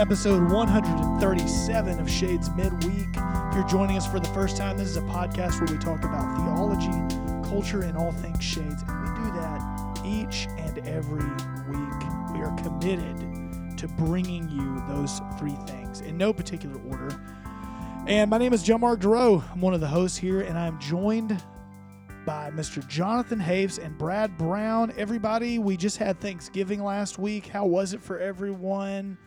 Episode 137 of Shades Midweek. If you're joining us for the first time, this is a podcast where we talk about theology, culture, and all things Shades. And we do that each and every week. We are committed to bringing you those three things in no particular order. And my name is John Mark Duro. I'm one of the hosts here, and I'm joined by Mr. Jonathan Haves and Brad Brown. Everybody, we just had Thanksgiving last week. How was it for everyone?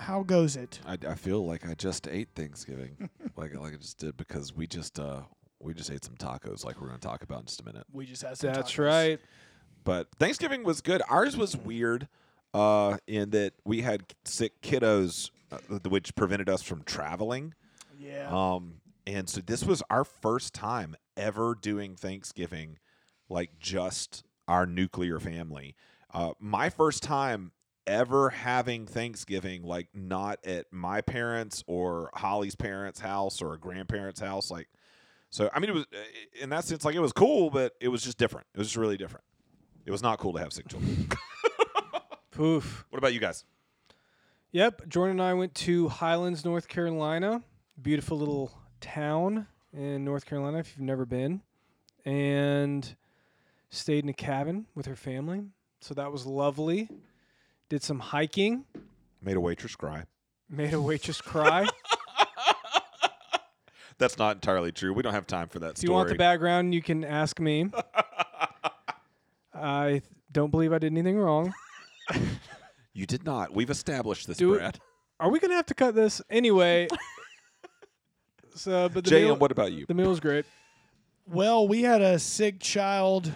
How goes it? I, I feel like I just ate Thanksgiving, like like I just did because we just uh we just ate some tacos, like we're going to talk about in just a minute. We just had some That's tacos. right. But Thanksgiving was good. Ours was weird, uh, in that we had sick kiddos, uh, which prevented us from traveling. Yeah. Um, and so this was our first time ever doing Thanksgiving, like just our nuclear family. Uh, my first time ever having Thanksgiving, like not at my parents' or Holly's parents' house or a grandparents' house. Like, so I mean, it was uh, in that sense like it was cool, but it was just different. It was just really different. It was not cool to have sick children. Poof. what about you guys? Yep. Jordan and I went to Highlands, North Carolina. Beautiful little town in North Carolina if you've never been. And stayed in a cabin with her family. So that was lovely. Did some hiking. Made a waitress cry. Made a waitress cry. That's not entirely true. We don't have time for that If story. you want the background, you can ask me. I don't believe I did anything wrong. You did not. We've established this, Do it- Brad. Are we gonna have to cut this anyway? so, but the JM, meal, what about you? the meal was great. Well, we had a sick child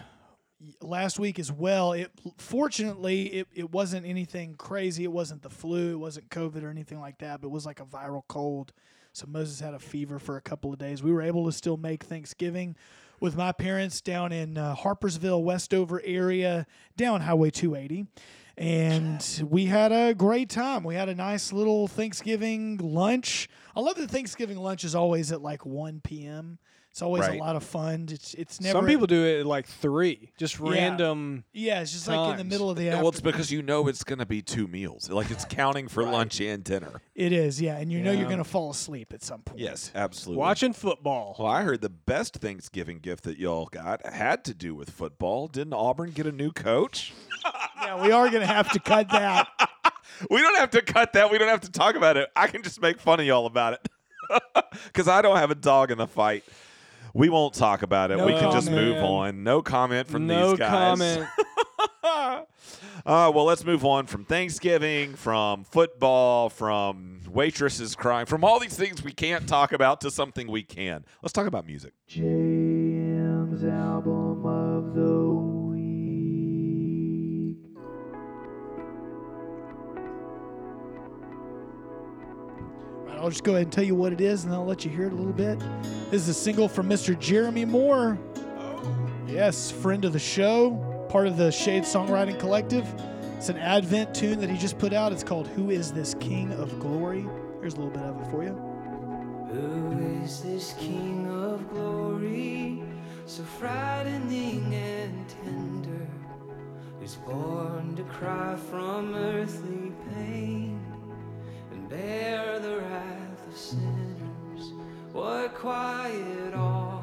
last week as well. It fortunately it, it wasn't anything crazy. It wasn't the flu, it wasn't COVID or anything like that, but it was like a viral cold. So Moses had a fever for a couple of days. We were able to still make Thanksgiving with my parents down in uh, Harpersville, Westover area, down Highway 280. And we had a great time. We had a nice little Thanksgiving lunch. I love that Thanksgiving lunch is always at like 1 p.m. It's always Right. a lot of fun. It's it's never Some people do it at like three, just Yeah. random. Yeah, it's just like in the middle of the Yeah, afternoon. well, it's because you know it's going to be two meals. Like it's counting for lunch and dinner. it is, yeah, and you know you're gonna fall asleep at some point. Yes, absolutely. Watching football. Well, I heard the best Thanksgiving gift that y'all got had to do with football. Didn't Auburn get a new coach? Yeah, we are gonna have to cut that. We don't have to cut that. We don't have to talk about it. I can just make fun of y'all about it because I don't have a dog in the fight. We won't talk about it. we No can just move on. No comment from no these guys. comment. Uh, well, let's move on from Thanksgiving, from football, from waitresses crying, from all these things we can't talk about to something we can. Let's talk about music. JM's album of the I'll just go ahead and tell you what it is, and I'll let you hear it a little bit. This is a single from Mr. Jeremy Moore. Yes, friend of the show, part of the Shade Songwriting Collective. It's an Advent tune that he just put out. It's called "Who Is This King of Glory." Here's a little bit of it for you. Who is this King of glory? So frightening and tender. Who's born to cry from earthly pain bear the wrath of sinners. What quiet awe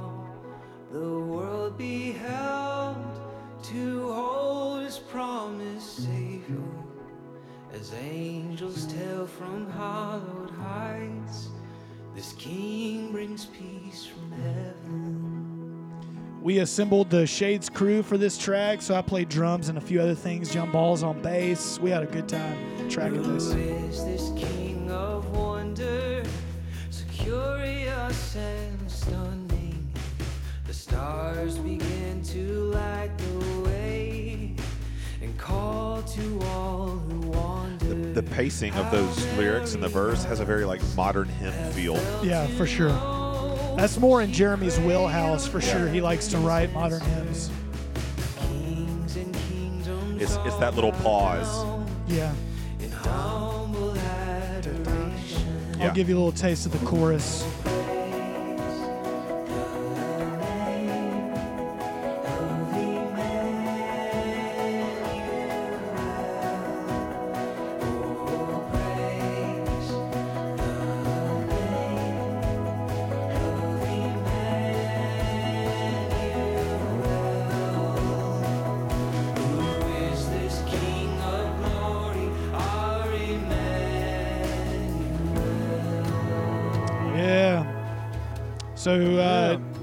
the world beheld to hold his promised Savior. As angels tell from hallowed heights, this King brings peace from heaven. We assembled the Shades crew for this track, so I played drums and a few other things, jump balls on bass. We had a good time tracking this. Wonder? So curious and stunning. The stars begin to light the way and call to all who wander. The, the pacing of those lyrics and the verse has a very like modern hymn feel. Yeah, for sure. That's more in Jeremy's wheelhouse for sure. He likes to write modern hymns. Kings and kingdoms It's it's that little pause. all Yeah. In humble adoration. Yeah. I'll give you a little taste of the chorus.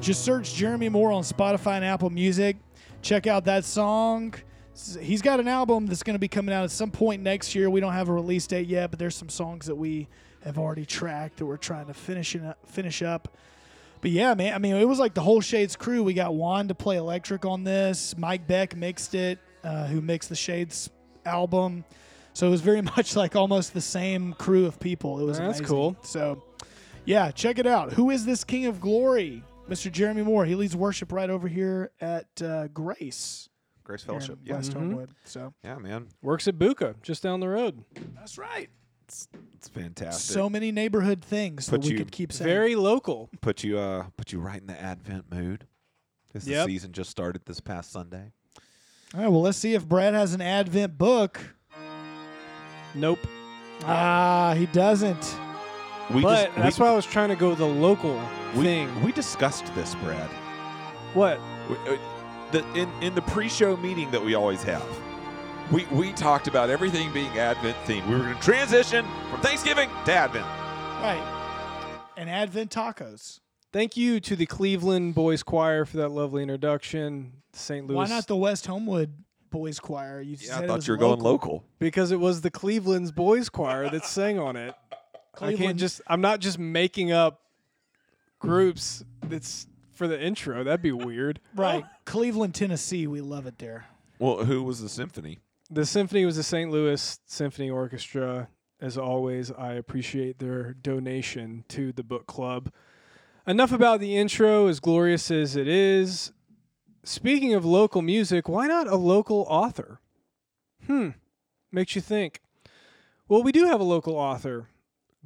Just search Jeremy Moore on Spotify and Apple Music. Check out that song. He's got an album that's going to be coming out at some point next year. We don't have a release date yet, but there's some songs that we have already tracked that we're trying to finish up, finish up. But yeah, man, I mean, it was like the whole Shades crew. We got Juan to play electric on this. Mike Beck mixed it, uh, who mixed the Shades album. So it was very much like almost the same crew of people. It was That's amazing. cool. So yeah, check it out. Who is this King of Glory? Mr. Jeremy Moore. He leads worship right over here at uh, Grace. Grace Fellowship. Yeah. West Mhm. Homewood. So Yeah, man. Works at Buka, just down the road. that's right. It's fantastic. So many neighborhood things Put that we you could keep saying. Very local. put you uh put you right in the Advent mood. This Yep. the season just started this past Sunday. All right, well, let's see if Brad has an Advent book. Nope. Ah, he doesn't. We but just- that's we, why I was trying to go with the local we, thing. we discussed this, Brad. what? We, uh, the, in in the pre-show meeting that we always have, we we talked about everything being Advent themed. We were going to transition from Thanksgiving to Advent. Right. And Advent tacos. Thank you to the Cleveland Boys Choir for that lovely introduction. St. Louis. Why not the West Homewood Boys Choir? You Yeah, said I thought you were going local. because it was the Cleveland's Boys Choir that sang on it. I can't just. I'm not just making up groups. That's for the intro. That'd be weird. Right. Cleveland, Tennessee. We love it there. Well, who was the symphony? The symphony was the St. Louis Symphony Orchestra. As always, I appreciate their donation to the book club. Enough about the intro, as glorious as it is. Speaking of local music, why not a local author? Hmm, makes you think. Well, we do have a local author,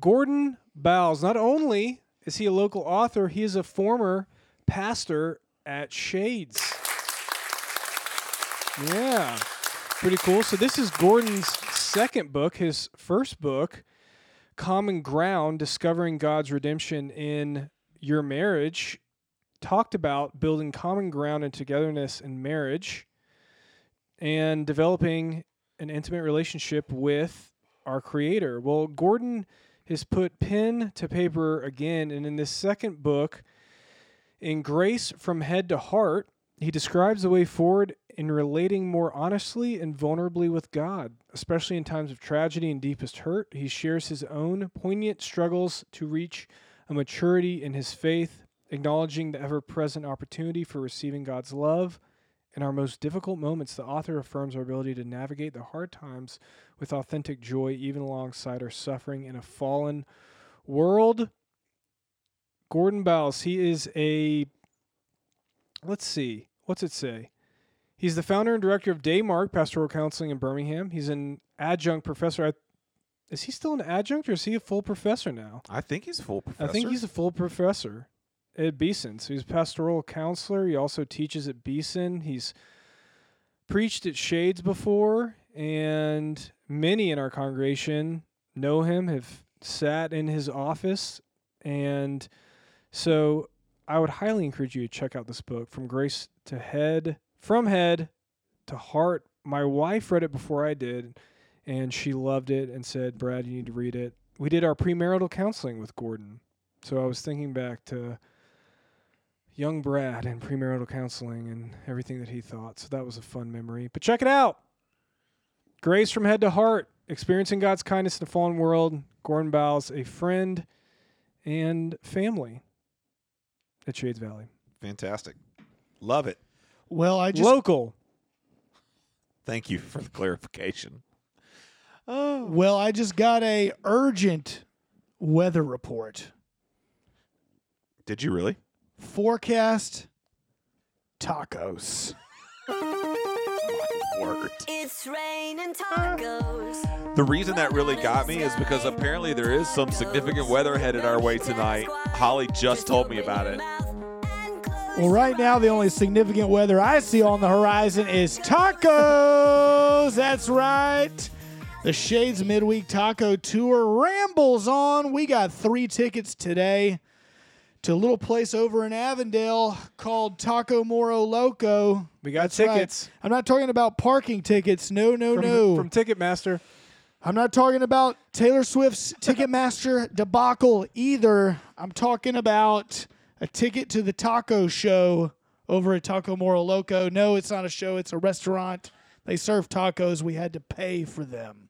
Gordon Bowles. Not only is he a local author, he is a former pastor at Shades. Yeah, pretty cool. So this is Gordon's second book, his first book, Common Ground: Discovering God's Redemption in Your Marriage, talked about building common ground and togetherness in marriage and developing an intimate relationship with our creator. Well, Gordon has put pen to paper again and in this second book in Grace from Head to Heart, he describes the way forward in relating more honestly and vulnerably with God, especially in times of tragedy and deepest hurt. He shares his own poignant struggles to reach a maturity in his faith, acknowledging the ever present opportunity for receiving God's love. In our most difficult moments, the author affirms our ability to navigate the hard times with authentic joy, even alongside our suffering in a fallen world. Gordon Bowles, he is a, let's see, what's it say? He's the founder and director of Daymark Pastoral Counseling in Birmingham. He's an adjunct professor. I, is he still an adjunct or is he a full professor now? I think he's a full professor. I think he's a full professor at Beeson. So he's a pastoral counselor. He also teaches at Beeson. He's preached at Shades before, and many in our congregation know him, have sat in his office. And so I would highly encourage you to check out this book, From Grace to Head, From Head to Heart. My wife read it before I did, and she loved it and said, Brad, you need to read it. We did our premarital counseling with Gordon. So I was thinking back to young Brad and premarital counseling and everything that he thought. So that was a fun memory. But check it out. Grace from Head to Heart, experiencing God's kindness in a fallen world. Gordon Bowles, a friend and family at Shades Valley. fantastic. Love it. Well, I just Local. Thank you for the clarification. Oh. well, I just got a urgent weather report. Did you really? Forecast tacos. It's raining tacos. The reason that really got me is because apparently there is some significant weather headed our way tonight. Holly just told me about it. Well, right now, the only significant weather I see on the horizon is tacos. That's right. The Shades Midweek Taco Tour rambles on. We got three tickets today to a little place over in Avondale called Taco Morro Loco. We got That's right. tickets I'm not talking about parking tickets. No, no, from, no. from Ticketmaster. I'm not talking about Taylor Swift's Ticketmaster debacle either. I'm talking about a ticket to the taco show over at Taco Morro Loco. No, it's not a show, it's a restaurant. They serve tacos. We had to pay for them.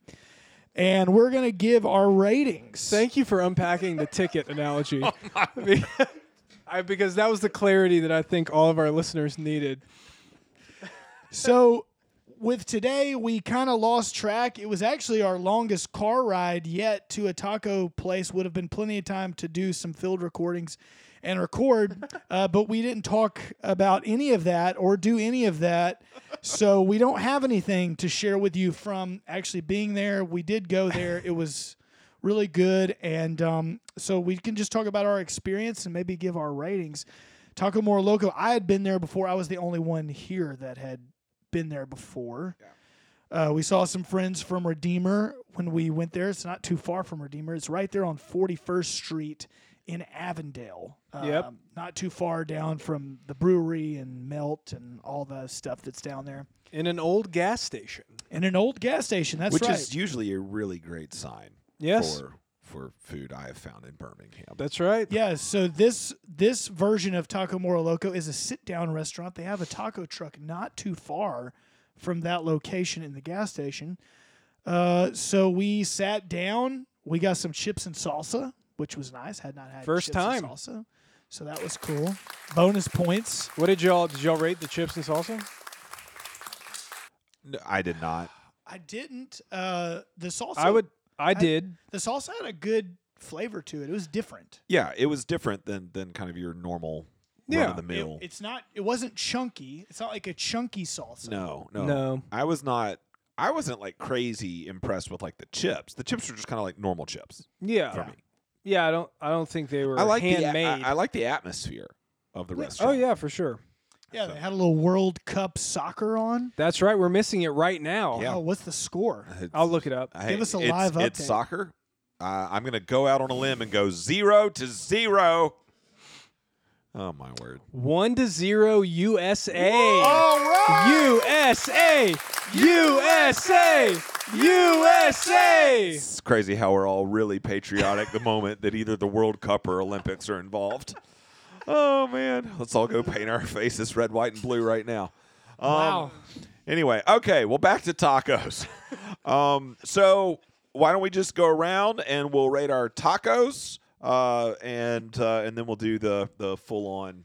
And we're going to give our ratings. Thank you for unpacking the ticket analogy. Oh I, because that was the clarity that I think all of our listeners needed. So with today, we kind of lost track. It was actually our longest car ride yet to a taco place. Would have been plenty of time to do some field recordings and record, uh, but we didn't talk about any of that or do any of that. So we don't have anything to share with you from actually being there. We did go there. It was really good, and um, so we can just talk about our experience and maybe give our ratings. Taco Morro Loco. I had been there before. I was the only one here that had been there before. Uh, we saw some friends from Redeemer when we went there. It's not too far from Redeemer. It's right there on 41st Street in Avondale. Yep. Um, Not too far down from the brewery and Melt and all the stuff that's down there. In an old gas station. In an old gas station. That's which right. is usually a really great sign. Yes. For for food I have found in Birmingham. That's right. Yeah, so this this version of Taco Morro Loco is a sit down restaurant. They have a taco truck not too far from that location in the gas station. Uh, so we sat down. We got some chips and salsa, which was nice. Had not had First chips and time. salsa, so that was cool. Bonus points. What did y'all did y'all rate the chips and salsa? No, I did not. I didn't. Uh, the salsa. I would I did. The salsa had a good flavor to it. It was different. Yeah, it was different than than kind of your normal Yeah. run of the It- mill. it's not. It wasn't chunky. It's not like a chunky salsa. No, no, No. I was not. I wasn't like crazy impressed with like the chips. The chips were just kind of like normal chips Yeah. for me. Yeah, I don't I don't think they were I like the handmade. a- I, I like the atmosphere of the restaurant. oh yeah, for sure. Yeah, they had a little World Cup soccer on. That's right. We're missing it right now. Yeah. Oh, what's the score? It's- I'll look it up. hey, Give us a it's- live It's update. soccer. Uh, I'm gonna go out on a limb and go zero to zero. Oh my word! One to zero USA. All right. USA. USA. USA. It's crazy how we're all really patriotic the moment that either the World Cup or Olympics are involved. Oh man, let's all go paint our faces red, white, and blue right now. Um, Wow. Anyway, okay, well back to tacos. um, so why don't we just go around and we'll rate our tacos, uh, and uh, and then we'll do the the full on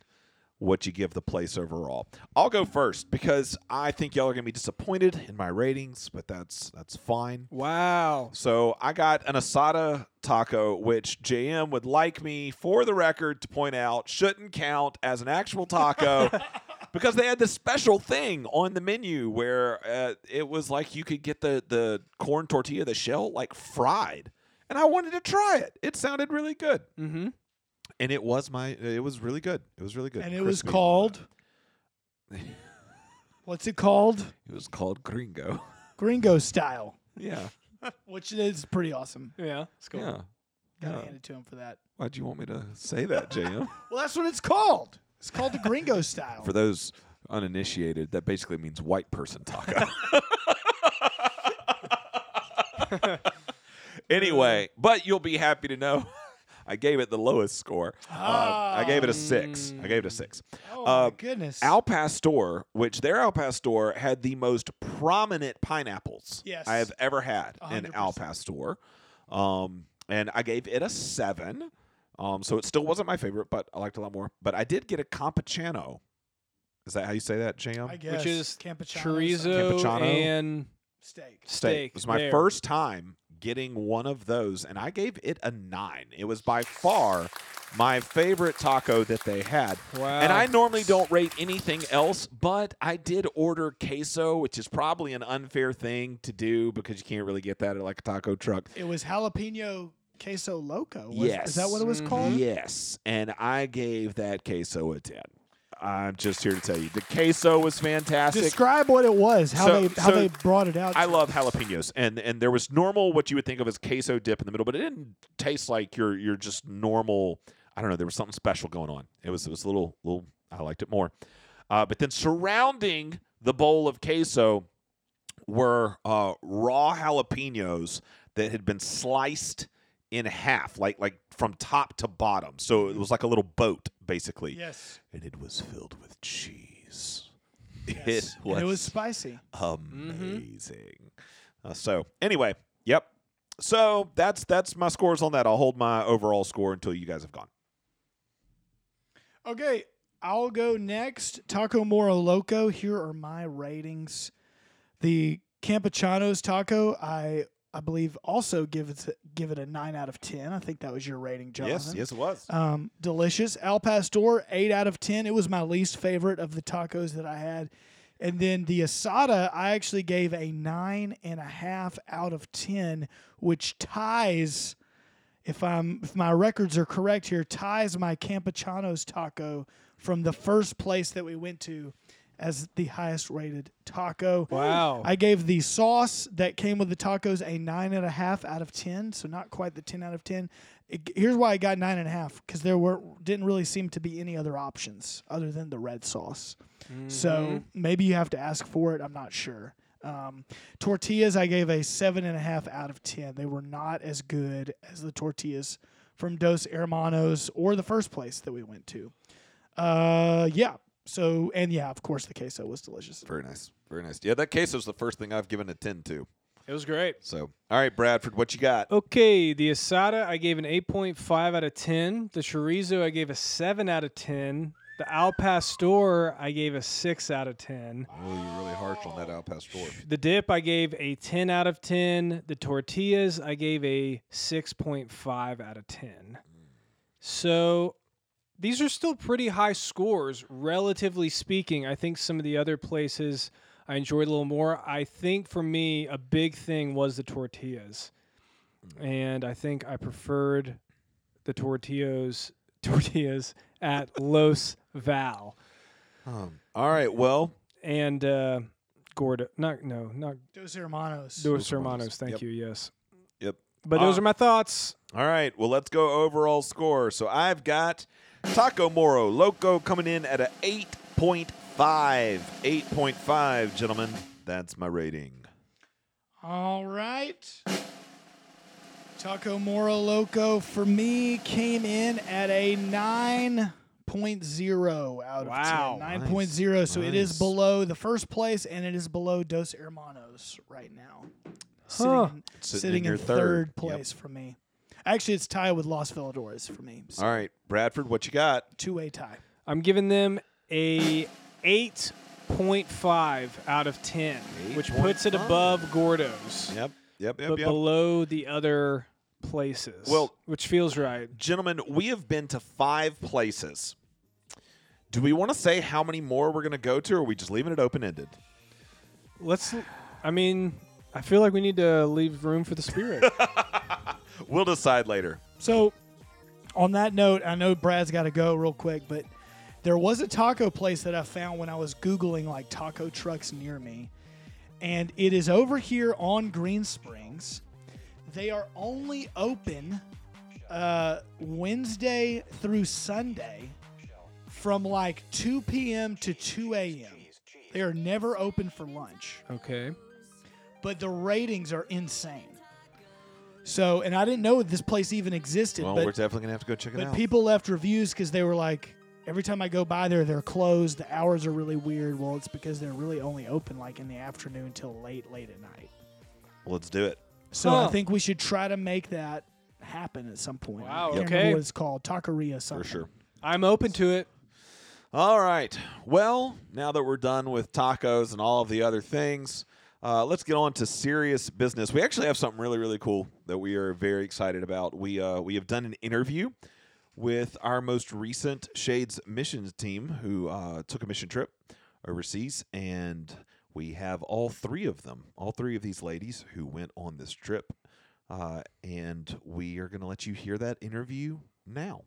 what you give the place overall. I'll go first because I think y'all are gonna be disappointed in my ratings, but that's that's fine. Wow. So I got an asada taco, which JM would like me, for the record, to point out shouldn't count as an actual taco because they had this special thing on the menu where uh, it was like you could get the the corn tortilla, the shell, like fried, and I wanted to try it. It sounded really good, Mm-hmm. and it was my. It was really good. It was really good. And it was called. What's it called? It was called Gringo. Gringo style, Yeah. which is pretty awesome. Yeah. It's cool. Yeah. Gotta Yeah. hand it to him for that. Why'd you want me to say that, JM? Well, that's what it's called. It's called the Gringo style. For those uninitiated, that basically means white person taco. Anyway, but you'll be happy to know I gave it the lowest score. Uh, I gave it a six. I gave it a six. oh uh, my goodness. Al Pastor, which their Al Pastor had the most prominent pineapples Yes. I have ever had A in Al. Pastor. Um, and I gave it a seven. Um, so it still wasn't my favorite, but I liked it a lot more. But I did get a Campechano. Is that how you say that, JM? I guess Which is Campechano Chorizo Campechano. and steak. steak. It was my there. first time getting one of those, and I gave it a nine. It was by far my favorite taco that they had. Wow. And I normally don't rate anything else, but I did order queso, which is probably an unfair thing to do because you can't really get that at like a taco truck. It was jalapeno queso loco. Was, yes. Is that what it was called? Yes. And I gave that queso a 10. I'm just here to tell you the queso was fantastic. Describe what it was. How So- they how so they brought it out. I love jalapenos, and and there was normal what you would think of as queso dip in the middle, but it didn't taste like your your just normal. I don't know. There was something special going on. It was it was a little little. I liked it more. Uh, but then surrounding the bowl of queso were uh, raw jalapenos that had been sliced in half, like like from top to bottom. So it was like a little boat, basically. Yes. And it was filled with cheese. Yes. It was, And it was spicy. amazing. Uh, so anyway, yep. So that's that's my scores on that. I'll hold my overall score until you guys have gone. Okay, I'll go next. Taco Morro Loco. Here are my ratings. The Campechanos taco, I I believe also give it give it a nine out of ten. I think that was your rating, Jonathan. Yes, yes, it was. Um, delicious. Al Pastor, eight out of ten. It was my least favorite of the tacos that I had. And then the asada, I actually gave a nine and a half out of ten, which ties, if I'm if my records are correct here, ties my Campechanos taco from the first place that we went to as the highest rated taco. Wow. I gave the sauce that came with the tacos a nine and a half out of ten, so not quite the ten out of ten. It, here's why I got nine and a half because there were didn't really seem to be any other options other than the red sauce. So maybe you have to ask for it. I'm not sure. Um, tortillas, I gave a seven and a half out of ten. They were not as good as the tortillas from Dos Hermanos or the first place that we went to. Uh, yeah. So and yeah, of course the queso was delicious. Very nice. Very nice. Yeah, that case was the first thing I've given a 10 to. It was great. So, all right, Bradford, what you got? Okay, the asada I gave an 8.5 out of 10. The chorizo I gave a 7 out of 10. The al pastor I gave a 6 out of 10. Oh, you're really harsh on that Al Pastor. The dip I gave a 10 out of 10. The tortillas I gave a 6.5 out of 10. So these are still pretty high scores, relatively speaking. I think some of the other places I enjoyed a little more. I think for me, a big thing was the tortillas. And I think I preferred the tortillas tortillas at Los Val. Um, all right, well, And uh Gordo not no, not Dos Hermanos. Dos Dos Hermanos. Hermanos. Thank Yep. you. Yes. yep. But those Uh, are my thoughts. All right, well, let's go overall score. So I've got Taco Morro Loco coming in at a 8.5. 8.5, gentlemen. That's my rating. All right. Taco Morro Loco for me came in at a 9.0 out Wow. of 10. 9.0. So it is below the first place and it is below Dos Hermanos right now. Sitting, Huh. in, Sitting sitting in in, your third, third. Yep. place for me. Actually, it's tied with Los Veladores for me. So All right, Bradford, what you got? two way tie. I'm giving them a 8.5 out of 10, which puts it 8.5. above Gordo's, Yep, yep, yep, but yep. below the other places. Well- which feels right. Gentlemen, we have been to five places. Do we want to say how many more we're going to go to, or are we just leaving it open ended? Let's. I mean, I feel like we need to leave room for the spirit. We'll decide later. So, on that note, I know Brad's got to go real quick, but there was a taco place that I found when I was Googling like taco trucks near me. And it is over here on Green Springs. They are only open uh, Wednesday through Sunday from like 2 p.m. to 2 a.m. They are never open for lunch okay. but the ratings are insane. So, and I didn't know this place even existed, Well, we're definitely going to have to go check it but out. people left reviews because they were like, every time I go by there, they're closed. The hours are really weird. Well, it's because they're really only open like in the afternoon till late, late at night. Let's do it. So Huh. I think we should try to make that happen at some point. Wow, I can't okay. remember what it's called. Taqueria For something. sure. I'm open to it. All right. Well, now that we're done with tacos and all of the other things, uh, let's get on to serious business. We actually have something really, really cool that we are very excited about. We uh, we have done an interview with our most recent Shades missions team who uh, took a mission trip overseas, and we have all three of them, all three of these ladies who went on this trip, uh, and we are going to let you hear that interview now.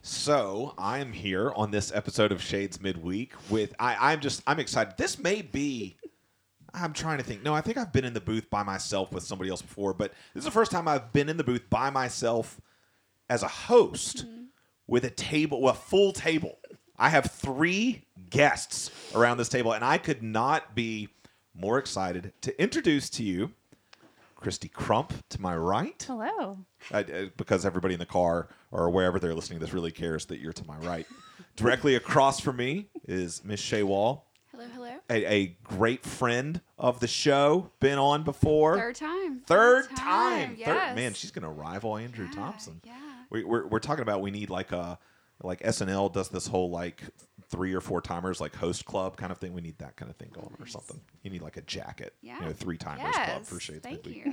So I'm here on this episode of Shades Midweek with I, I'm just I'm excited. This may be I'm trying to think. No, I think I've been in the booth by myself with somebody else before, but this is the first time I've been in the booth by myself as a host with a table, a full table. I have three guests around this table, and I could not be more excited to introduce to you Christy Crump to my right. Hello. I, uh, because everybody in the car or wherever they're listening to this really cares that you're to my right. Directly across from me is Miss Shay Wall, Hello, hello. a, a great friend of the show, been on before. Third time. Third time. Third- Yes. man, she's gonna rival Andrew Yeah, Thompson. Yeah. We, we're we're talking about we need like a like SNL does this whole like three or four timers like host club kind of thing. We need that kind of thing going or something. You need like a jacket. Yeah. You know, three timers club for Shades Thank Midweek. you.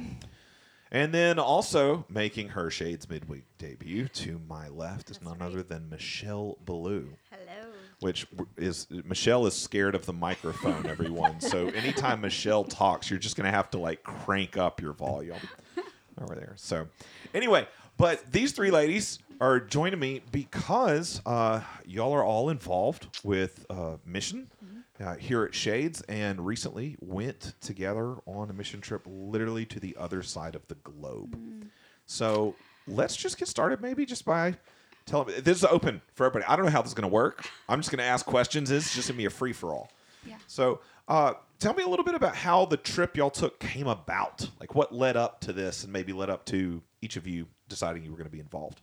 And then also making her Shades Midweek debut to my left is none right. other than Michelle Ballou. Hello. Which is Michelle is scared of the microphone, everyone. so anytime Michelle talks, you're just gonna have to like crank up your volume over there. So anyway, but these three ladies are joining me because uh, y'all are all involved with uh, mission uh, here at Shades, and recently went together on a mission trip, literally to the other side of the globe. So let's just get started, maybe just by telling. This is open for everybody. I don't know how this is going to work. I'm just going to ask questions. It's just going to be a free for all. Yeah. So, uh, tell me a little bit about how the trip y'all took came about. Like, what led up to this, and maybe led up to each of you deciding you were going to be involved.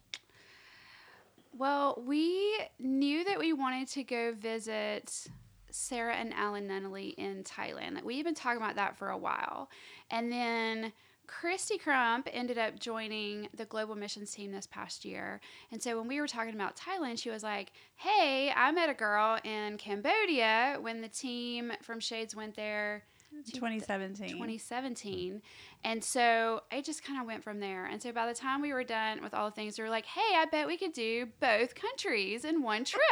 Well, we knew that we wanted to go visit Sarah and Alan Nunnally in Thailand. Like we had been talking about that for a while. And then Christy Crump ended up joining the global missions team this past year. And so when we were talking about Thailand, she was like, Hey, I met a girl in Cambodia when the team from Shades went there. 2017. 2017. And so it just kind of went from there. And so by the time we were done with all the things, we were like, hey, I bet we could do both countries in one trip.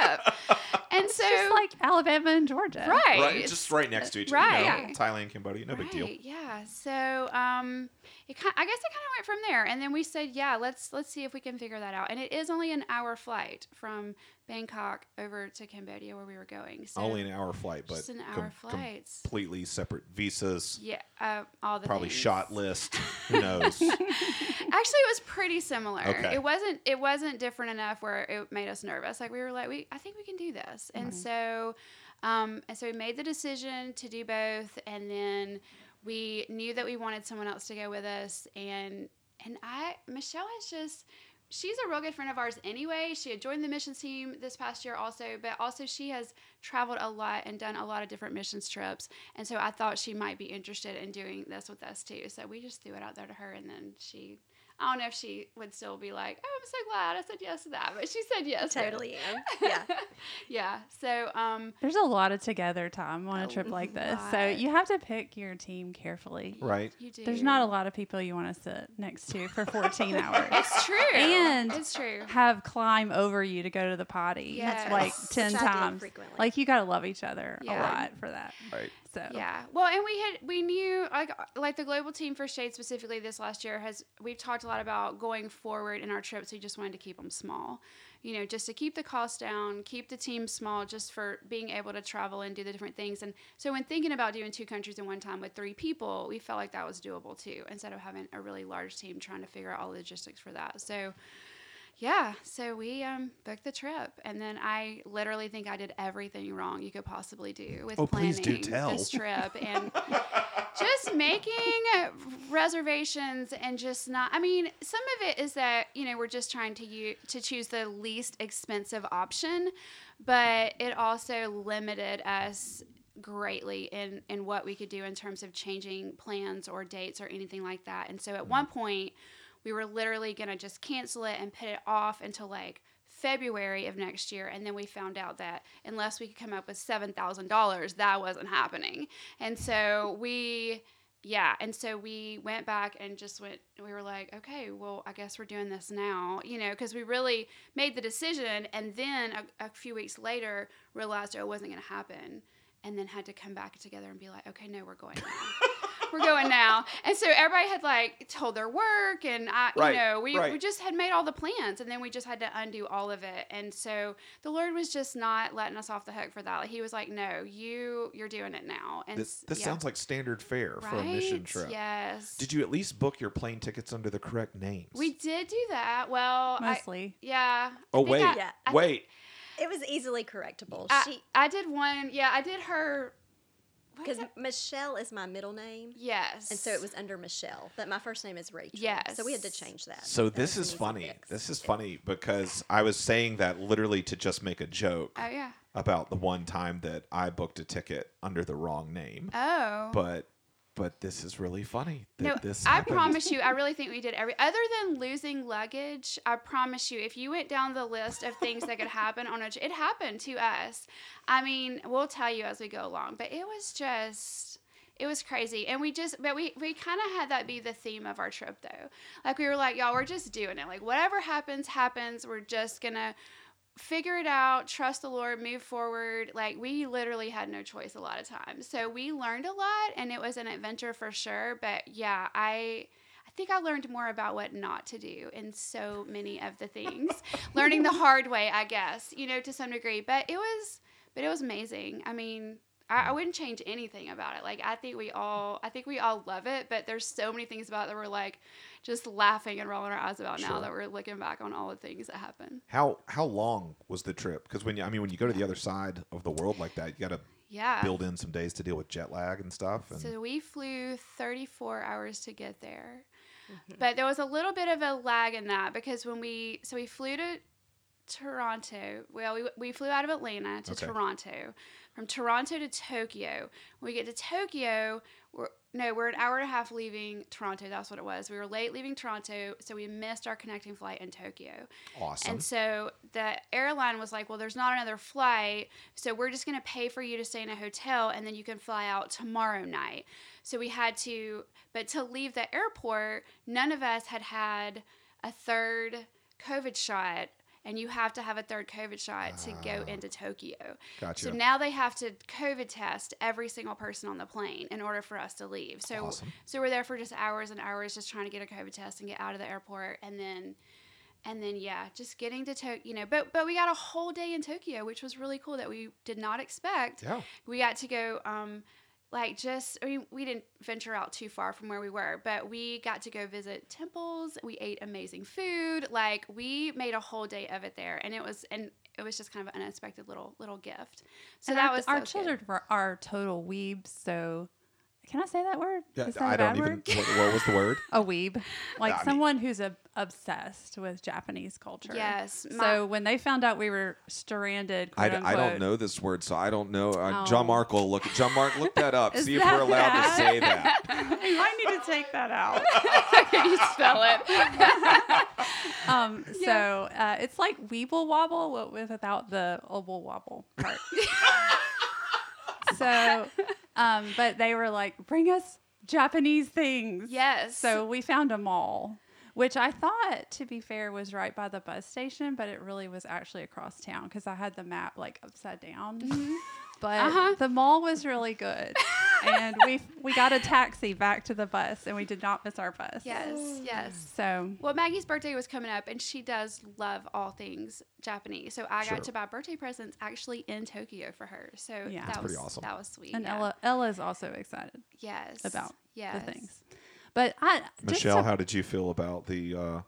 and so, Just like Alabama and Georgia. right. Right, just right next to each other. you know, Right. Thailand, Cambodia, no big deal. Yeah. So um, it kind, I guess it kind of went from there, and then we said, yeah, let's let's see if we can figure that out. And it is only an hour flight from Bangkok over to Cambodia where we were going. So Only an hour flight, but just an com- hour flights. completely separate visas. Yeah, uh, all the Probably things. shot list. Who knows? Actually, it was pretty similar. Okay. It wasn't. It wasn't different enough where it made us nervous. Like we were like, we. I think we can do this. And so, um, and so we made the decision to do both, and then we knew that we wanted someone else to go with us, and and I Michelle has just. She's a real good friend of ours anyway. She had joined the missions team this past year also, but also she has traveled a lot and done a lot of different missions trips. And so I thought she might be interested in doing this with us too. So we just threw it out there to her and then she I don't know if she would still be like, "Oh, I'm so glad I said yes to that," but she said yes. Totally am. Yeah. yeah. So, um, There's a lot of together time on a A trip like this. So you have to pick your team carefully. right. you do. There's not a lot of people you want to sit next to for 14 hours. It's true. And- it's true. Have climb over you to go to the potty. Yes. Like 10 I do times. frequently. Like you got to love each other a lot for that. Right. So Yeah. Well, and we had we knew like like the global team for Shade specifically this last year has we've talked a lot about going forward in our trips. We just wanted to keep them small, you know, just to keep the cost down, keep the team small, just for being able to travel and do the different things. And so when thinking about doing two countries in one time with three people, we felt like that was doable too, instead of having a really large team trying to figure out all the logistics for that. So. Yeah, so we um, booked the trip, and then I literally think I did everything wrong you could possibly do with Oh, planning this trip, and just making reservations and just not. I mean, some of it is that you know we're just trying to u- to choose the least expensive option, but it also limited us greatly in in what we could do in terms of changing plans or dates or anything like that. And so at one point we were literally going to just cancel it and put it off until like February of next year. And then we found out that unless we could come up with $7,000, that wasn't happening. And so we, yeah. And so we went back and just went, we were like, okay, well, I guess we're doing this now, you know, because we really made the decision. And then a, a few weeks later realized oh, it wasn't going to happen. And then had to come back together and be like, okay, no, we're going now. we're going now. And so everybody had like told their work and I, Right, you know, we, right. we just had made all the plans and then we just had to undo all of it. And so the Lord was just not letting us off the hook for that. Like, he was like, no, you, you're doing it now. And This, this yeah. sounds like standard fare for a mission trip. Yes. Did you at least book your plane tickets under the correct names? we did do that. Well, I, Mostly. yeah. Oh think wait, I- Yeah. I wait. It was easily correctable. I, she I did one. Yeah, I did her. Because Michelle is my middle name, Yes. and so it was under Michelle, but my first name is Rachel. so we had to change that. So That this is funny. fix. This is funny because I was saying that literally to just make a joke Oh yeah. about the one time that I booked a ticket under the wrong name. Oh. But but this is really funny No, this I happened. promise you, I really think we did every other than losing luggage. I promise you, if you went down the list of things that could happen on a, it happened to us. I mean, we'll tell you as we go along, but it was just. It was crazy, and we just, but we we kind of had that be the theme of our trip, though. Like we were like, y'all, we're just doing it. Like whatever happens, happens. We're just gonna figure it out, trust the Lord, move forward. Like we literally had no choice a lot of times. So we learned a lot and it was an adventure for sure, but yeah, I I think I learned more about what not to do in so many of the things. Learning the hard way, I guess, you know, to some degree, but it was but it was amazing. I mean, I, I mm. wouldn't change anything about it. Like I think we all I think we all love it, but there's so many things about it that we're like just laughing and rolling our eyes about now that we're looking back on all the things that happened. How how long was the trip? Because when you I mean when you go to the other side of the world like that, you got to Yeah. build in some days to deal with jet lag and stuff. And So we flew 34 hours to get there. Mm-hmm. But there was a little bit of a lag in that because when we so we flew to Toronto. Well, we, we flew out of Atlanta to Okay. Toronto. From Toronto to Tokyo. When we get to Tokyo, we're no, we're an hour and a half leaving Toronto. That's what it was. We were late leaving Toronto, so we missed our connecting flight in Tokyo. awesome. And so the airline was like, well, there's not another flight. So we're just going to pay for you to stay in a hotel and then you can fly out tomorrow night. So we had to, but to leave the airport, none of us had had a third COVID shot. And you have to have a third COVID shot to go into Tokyo. Ah. Gotcha. So now they have to COVID test every single person on the plane in order for us to leave. So Awesome. so we're there for just hours and hours just trying to get a COVID test and get out of the airport and then and then yeah, just getting to Tokyo, you know, but but we got a whole day in Tokyo, which was really cool that we did not expect. yeah. We got to go um like just I mean we didn't venture out too far from where we were, but we got to go visit temples. We ate amazing food. Like we made a whole day of it there and it was and it was just kind of an unexpected little little gift. So And that our, was our that was good. children were, our total weebs. So, can I say that word? Yeah, Is that I a don't bad even. What, what was the word? a weeb, like I mean- someone who's a, obsessed with Japanese culture. Yes. my- So when they found out we were stranded, I, quote d- I don't unquote, know this word, so I don't know. Uh, Oh. John Mark will look. John Mark, look that up. Is see if that we're allowed bad? to say that. you might need to take that out. Can you spell it? Um, so uh, it's like weeble wobble wi- with without the obble wobble part. so, um, but they were like, bring us Japanese things. yes. So we found a mall, which I thought, to be fair, was right by the bus station, but it really was actually across town because I had the map like upside down. But Uh-huh. the mall was really good, and we we got a taxi back to the bus, and we did not miss our bus. Yes, yes. So Well, Maggie's birthday was coming up, and she does love all things Japanese. So I Sure. got to buy birthday presents actually in Tokyo for her. So Yeah. that That's was pretty awesome. That was sweet. and yeah. Ella Ella's also excited yes, about yes. the things. But I just Michelle, to- how did you feel about the uh,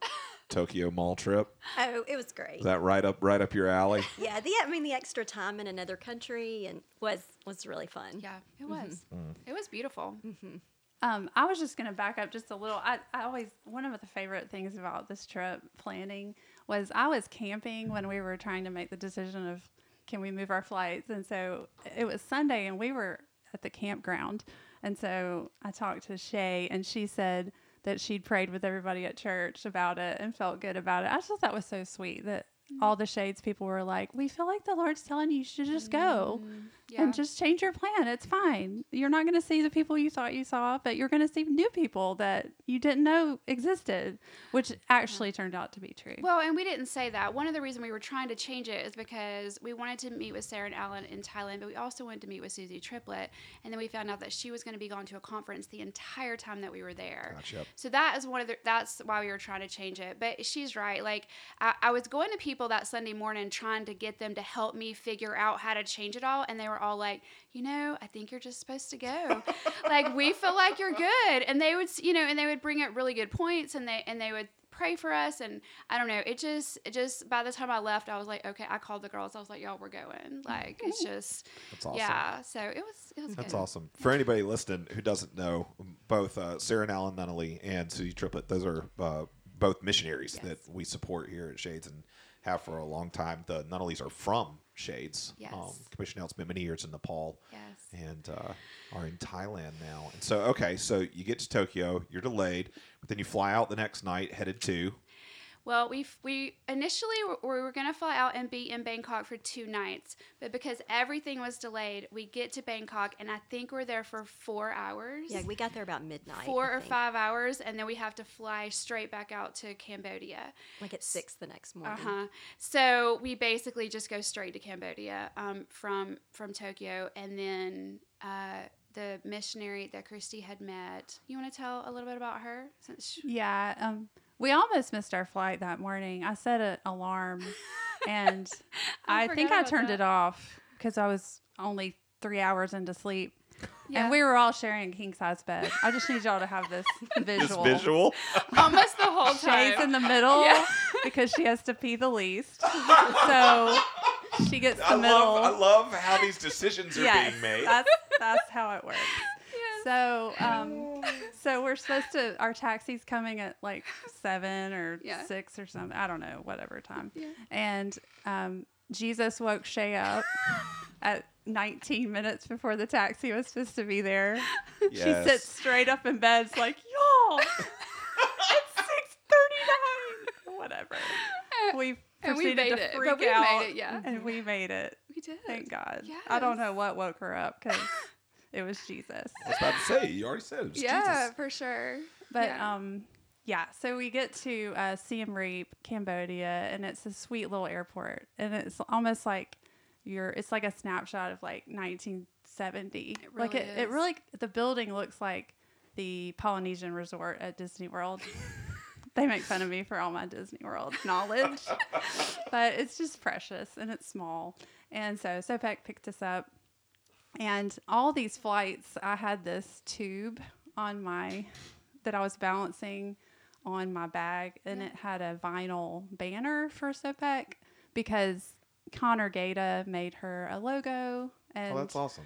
Tokyo Mall trip? Oh, it was great. Is that right up right up your alley? yeah, the I mean the extra time in another country and was was really fun. Yeah, it was. Mm. It was beautiful. Um, I was just going to back up just a little. I, I always, one of the favorite things about this trip planning was I was camping when we were trying to make the decision of can we move our flights. And so it was Sunday and we were at the campground. And so I talked to Shay and she said that she'd prayed with everybody at church about it and felt good about it. I just thought that was so sweet that mm. all the Shades people were like, we feel like the Lord's telling you you should just go mm. Yeah. and just change your plan. It's fine. You're not going to see the people you thought you saw, but you're going to see new people that you didn't know existed, which actually turned out to be true. Well, and we didn't say that. One of the reasons we were trying to change it is because we wanted to meet with Sarah and Alan in Thailand, but we also wanted to meet with Susie Triplett. And then we found out that she was going to be gone to a conference the entire time that we were there. Gotcha. So that is one of the, that's why we were trying to change it. But she's right. Like, I, I was going to people that Sunday morning trying to get them to help me figure out how to change it all. And they were all like, you know, I think you're just supposed to go. like, we feel like you're good. And they would, you know, and they would bring up really good points and they, and they would pray for us. And I don't know, it just, it just, by the time I left, I was like, okay, I called the girls. I was like, y'all, we're going. Like, it's just, That's awesome. yeah. So it was, it was That's good. awesome. For anybody listening who doesn't know, both uh, Sarah and Alan Nunnally and Susie Triplett, those are uh, both missionaries Yes. that we support here at Shades and have for a long time. The Nunnallys are from Shades. Yes. Um, Commission now been many years in Nepal Yes. and uh, are in Thailand now. And so, okay, so you get to Tokyo, you're delayed, but then you fly out the next night, headed to. Well, we we initially were, we were gonna fly out and be in Bangkok for two nights, but because everything was delayed, we get to Bangkok and I think we're there for four hours. Yeah, we got there about midnight. four I or think. five hours, and then we have to fly straight back out to Cambodia. Like at six the next morning. Uh huh. So we basically just go straight to Cambodia um, from from Tokyo, and then uh, the missionary that Christy had met. You want to tell a little bit about her? Since sh- Yeah, um, we almost missed our flight that morning. I set an alarm, and I I, think I turned that. it off because I was only three hours into sleep, Yeah. and we were all sharing a king size bed. I just need y'all to have this visual. This visual. almost the whole time. Shades in the middle Yeah. because she has to pee the least, so she gets the I middle. love, I love how these decisions are yes, being made. That's that's how it works. So, um, so we're supposed to. Our taxi's coming at like seven or Yeah. six or something. I don't know, whatever time. Yeah. And um, Jesus woke Shay up at 19 minutes before the taxi was supposed to be there. She sits straight up in bed, it's like, y'all, it's 6:39. Whatever. We And we made to it, but freak we made it, yeah. and we made it. we did. Thank God. I don't know what woke her up because it was Jesus. I was about to say, you already said it was Jesus. Yeah, Jesus. for sure. But Yeah. um, yeah. So we get to uh, Siem Reap, Cambodia, and it's a sweet little airport, and it's almost like you're. It's like a snapshot of like 1970. It like really it, it is. really. The building looks like the Polynesian resort at Disney World. they make fun of me for all my Disney World knowledge, but it's just precious and it's small. And so Sopheak picked us up, and all these flights, I had this tube on my that I was balancing on my bag, and it had a vinyl banner for Sopheak because Connor Gata made her a logo, oh, and Oh, that's awesome.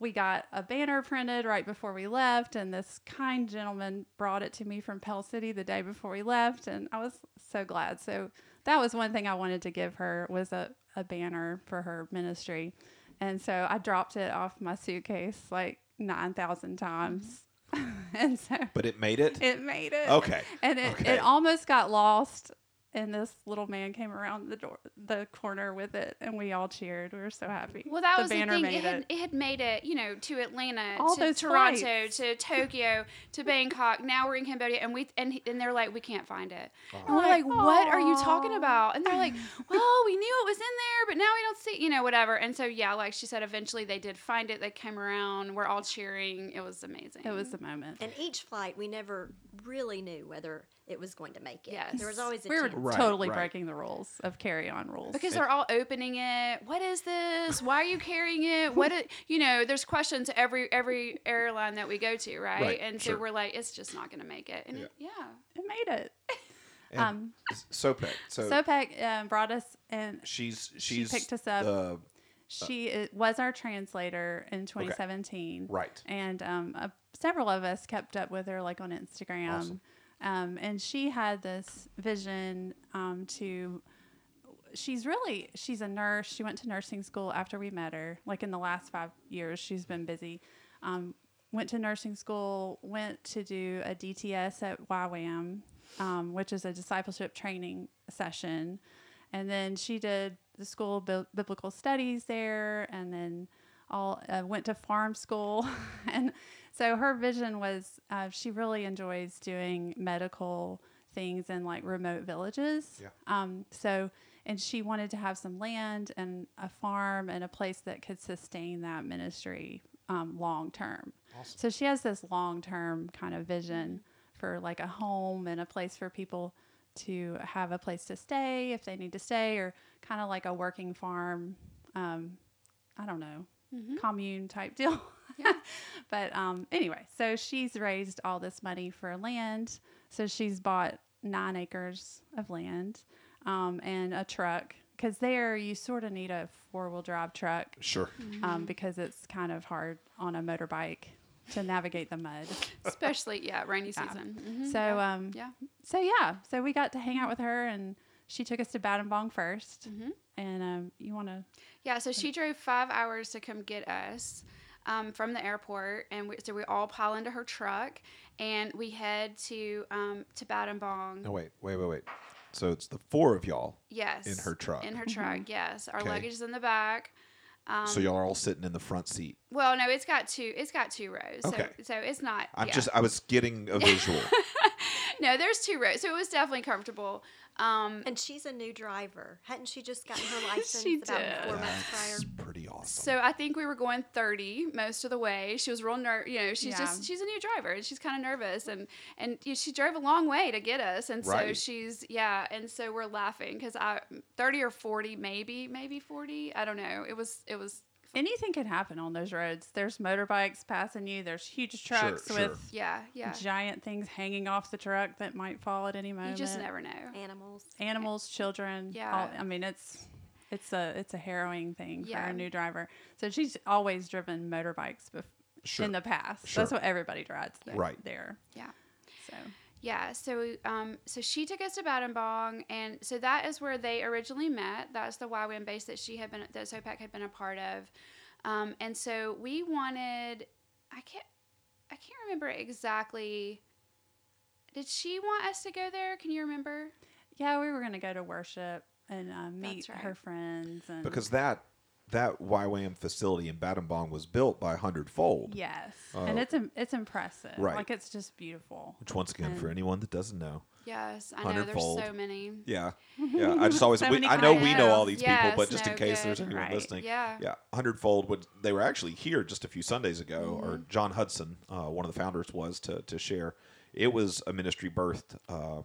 we got a banner printed right before we left, and this kind gentleman brought it to me from Pell City the day before we left, and I was so glad. So that was one thing I wanted to give her was a, a banner for her ministry, and so I dropped it off my suitcase like nine thousand times, mm-hmm. and so But it made it. it made it. Okay. And it, Okay. it almost got lost. And this little man came around the door, the corner with it, and we all cheered. We were so happy. Well, that the was banner the thing. made It had, it had made it, you know, to Atlanta, All to Toronto, flights. to Tokyo, to Bangkok. Now we're in Cambodia, and we and and they're like, we can't find it. Oh. And we're like, what are you talking about? And they're like, well, we knew it was in there, but now we don't see, you know, whatever. And so yeah, like she said, eventually they did find it. They came around. We're all cheering. It was amazing. It was the moment. And each flight, we never really knew whether it was going to make it. Yes. There was always a we were chance. Right, totally right. breaking the rules of carry on rules. because they're all opening it. What is this? Why are you carrying it? What it, you know? There's questions to every every airline that we go to, right? Right, and so sure. we're like, it's just not going to make it. And it- yeah, it made it. And um, Sopheak. So Sopheak um, brought us, and she's she picked us up. the- she uh, was our translator in 2017. right. and um, uh, several of us kept up with her like on Instagram. Awesome. Um, and she had this vision um, to. She's really she's a nurse. She went to nursing school after we met her. Like in the last five years, she's been busy. Um, went to nursing school. Went to do a DTS at YWAM, um, which is a discipleship training session, and then she did the school Bi- biblical studies there, and then all uh, went to farm school and so her vision was uh, she really enjoys doing medical things in like remote villages Yeah. um, so and she wanted to have some land and a farm and a place that could sustain that ministry um, long term Awesome. so she has this long term kind of vision for like a home and a place for people to have a place to stay if they need to stay or kind of like a working farm um, i don't know commune type deal. but um, anyway, so she's raised all this money for land. So she's bought nine acres of land um, and a truck. Because there, you sort of need a four wheel drive truck Sure. um, because it's kind of hard on a motorbike to navigate the mud. Especially, yeah, rainy Yeah. season. Mhm, So, yeah. um, yeah. so yeah, so we got to hang out with her, and she took us to Battambang 1st Mhm. And um, you want to? Yeah, so she drove five hours to come get us um, from the airport, and we, so we all pile into her truck, and we head to um, to Battambang. No, wait, wait, wait, wait. So it's the four of y'all. Yes, In her truck. In her truck, yes. Our Okay. luggage is in the back. Um, so y'all are all sitting in the front seat. well, no, it's got two. It's got two rows. Okay. So, so it's not. I'm yeah. just, I was getting a visual. no. There's two rows, so it was definitely comfortable. Um, And she's a new driver. Hadn't she just gotten her license She about did. four months prior? That's pretty awesome. So I think we were going 30 most of the way. She was real ner you know, she's Yeah. just she's a new driver and she's kind of nervous and and you know, she drove a long way to get us and so she's yeah, and so we're laughing cuz I 30 or 40 maybe, maybe 40, I don't know. It was it was Anything can happen on those roads. There's motorbikes passing you. There's huge trucks sure. with yeah, yeah. giant things hanging off the truck that might fall at any moment. You just never know. Animals. Animals, children. Yeah. all- I mean, it's it's a it's a harrowing thing for a new driver. So she's always driven motorbikes bef- Sure. in the past. Sure. That's what everybody drives. there- Right. there. Yeah. So Yeah, so um, so she took us to Battambang, and so that is where they originally met. That's the YWAM base that she had been, that Sopheak had been a part of, um, and so we wanted. I can't, I can't remember exactly. Did she want us to go there? Can you remember? yeah, we were gonna go to worship and uh, meet right. her friends and because that that YWAM facility in Battambang was built by Hundredfold. yes, Oh. and it's it's impressive. Right. Like it's just beautiful. Which, once again, for anyone that doesn't know, Yes, I know. There's Hundredfold. so many. yeah, yeah. I just always, So we, I know we know all clients. these people, but just no, in case good. there's anyone Right. listening, Yeah. yeah, Hundredfold would. They were actually here just a few Sundays ago, or Mm-hmm. John Hudson, uh, one of the founders, was to to share. It was a ministry birthed uh,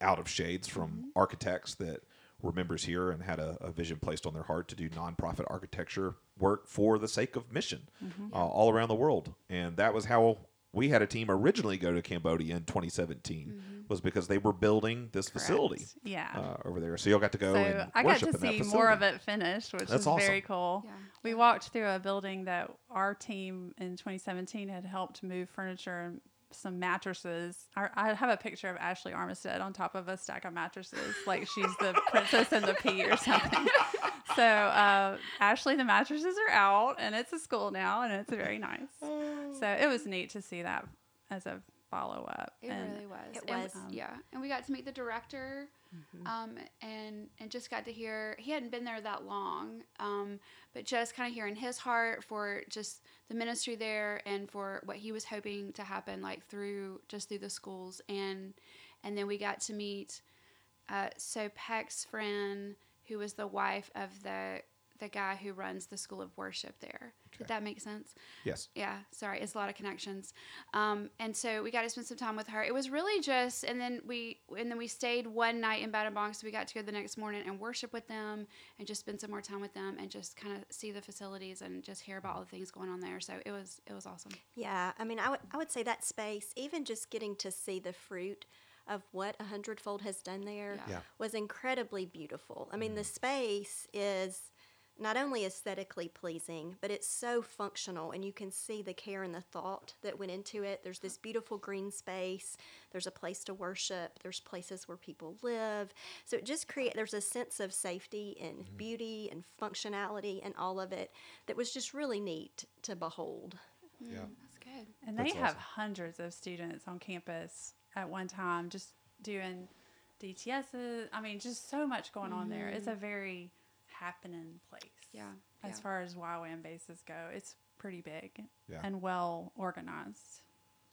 out of shades from Mm-hmm. architects that were members here and had a, a vision placed on their heart to do nonprofit architecture work for the sake of mission Mm-hmm. uh, all around the world. And that was how we had a team originally go to Cambodia in 2017 Mm-hmm. was because they were building this facility Yeah. uh, over there. So y'all got to go so and I got worship to see more of it finished, which That's is awesome. very cool. Yeah. We walked through a building that our team in 2017 had helped move furniture and some mattresses. I, I have a picture of Ashley Armistead on top of a stack of mattresses, like she's the princess and the pea or something. So uh, Ashley, the mattresses are out, and it's a school now, and it's very nice. So it was neat to see that as a follow up. It and really was. It And- was. um, yeah, and we got to meet the director, um, and and just got to hear he hadn't been there that long, um, but just kind of hearing his heart for just the ministry there and for what he was hoping to happen, like through just through the schools, and and then we got to meet uh, Sopheak's friend, who was the wife of the the guy who runs the school of worship there. Did that make sense? Yes. yeah sorry it's a lot of connections um, and so we got to spend some time with her it was really just and then we and then we stayed one night in Battambang so we got to go the next morning and worship with them and just spend some more time with them and just kind of see the facilities and just hear about all the things going on there so it was it was awesome Yeah, I mean, I would I would say that space, even just getting to see the fruit of what a hundredfold has done there, Yeah. Yeah. was incredibly beautiful. I mean, the space is not only aesthetically pleasing, but it's so functional, and you can see the care and the thought that went into it. There's this beautiful green space. There's a place to worship. There's places where people live. So it just create. There's a sense of safety and mm-hmm. beauty and functionality and all of it that was just really neat to behold. Mm, yeah. that's good And they That's have awesome. hundreds of students on campus at one time just doing DTSs. I mean, just so much going on there. It's a mm-hmm. very happening place. Yeah, As yeah. far as YWAM bases go, it's pretty big Yeah. and well organized.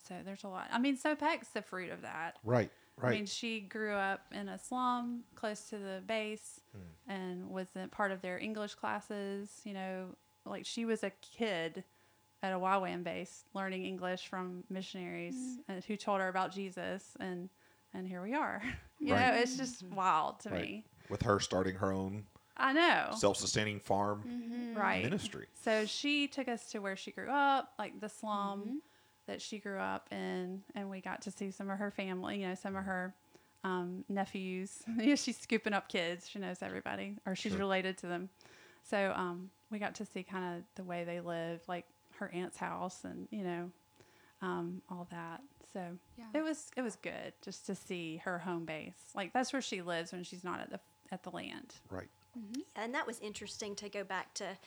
So there's a lot. I mean, Sopheak's the fruit of that. Right. Right. I mean, she grew up in a slum close to the base Hmm. and was a part of their English classes. You know, like she was a kid at a YWAM base learning English from missionaries and who told her about Jesus, and and here we are. You Right. know, it's just wild to right. me. With her starting her own I know, self-sustaining farm Mm-hmm. right? ministry. So she took us to where she grew up, like the slum Mm-hmm. that she grew up in, and we got to see some of her family, you know, some of her um, nephews. she's scooping up kids. She knows everybody, or she's Sure. related to them. So um, we got to see kind of the way they live, like her aunt's house, and you know, um, all that. So Yeah. it was it was good just to see her home base. Like that's where she lives when she's not at the at the land. Right. Mm-hmm. And that was interesting to go back to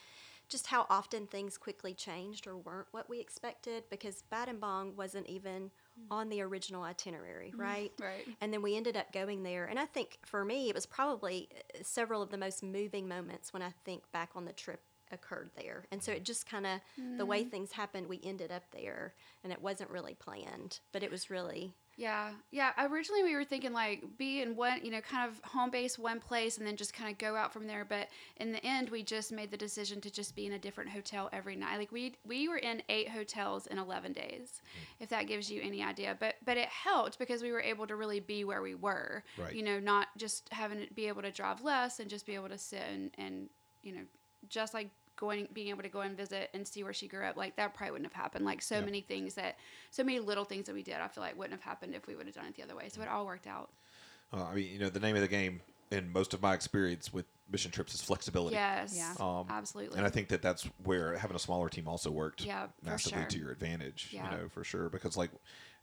just how often things quickly changed or weren't what we expected because Battambang wasn't even mm. on the original itinerary, mm, right? Right. And then we ended up going there. And I think for me, it was probably uh, several of the most moving moments when I think back on the trip occurred there. And so it just kind of, the way mm. things happened, we ended up there and it wasn't really planned, but it was really, Yeah, yeah. Originally, we were thinking like be in one, you know, kind of home base one place, and then just kind of go out from there. But in the end, we just made the decision to just be in a different hotel every night. Like we we were in eight hotels in eleven days, hmm. if that gives you any idea. But but it helped because we were able to really be where we were. Right. You know, not just having to be able to drive less and just be able to sit and and you know, just like going being able to go and visit and see where she grew up like that probably wouldn't have happened like so Yeah. many things that so many little things that we did i feel like wouldn't have happened if we would have done it the other way so it all worked out Uh, I mean, you know, the name of the game in most of my experience with mission trips is flexibility. yes Yeah. Um, absolutely And I think that that's where having a smaller team also worked Yeah, massively sure. to your advantage, Yeah. you know, for sure. Because, like,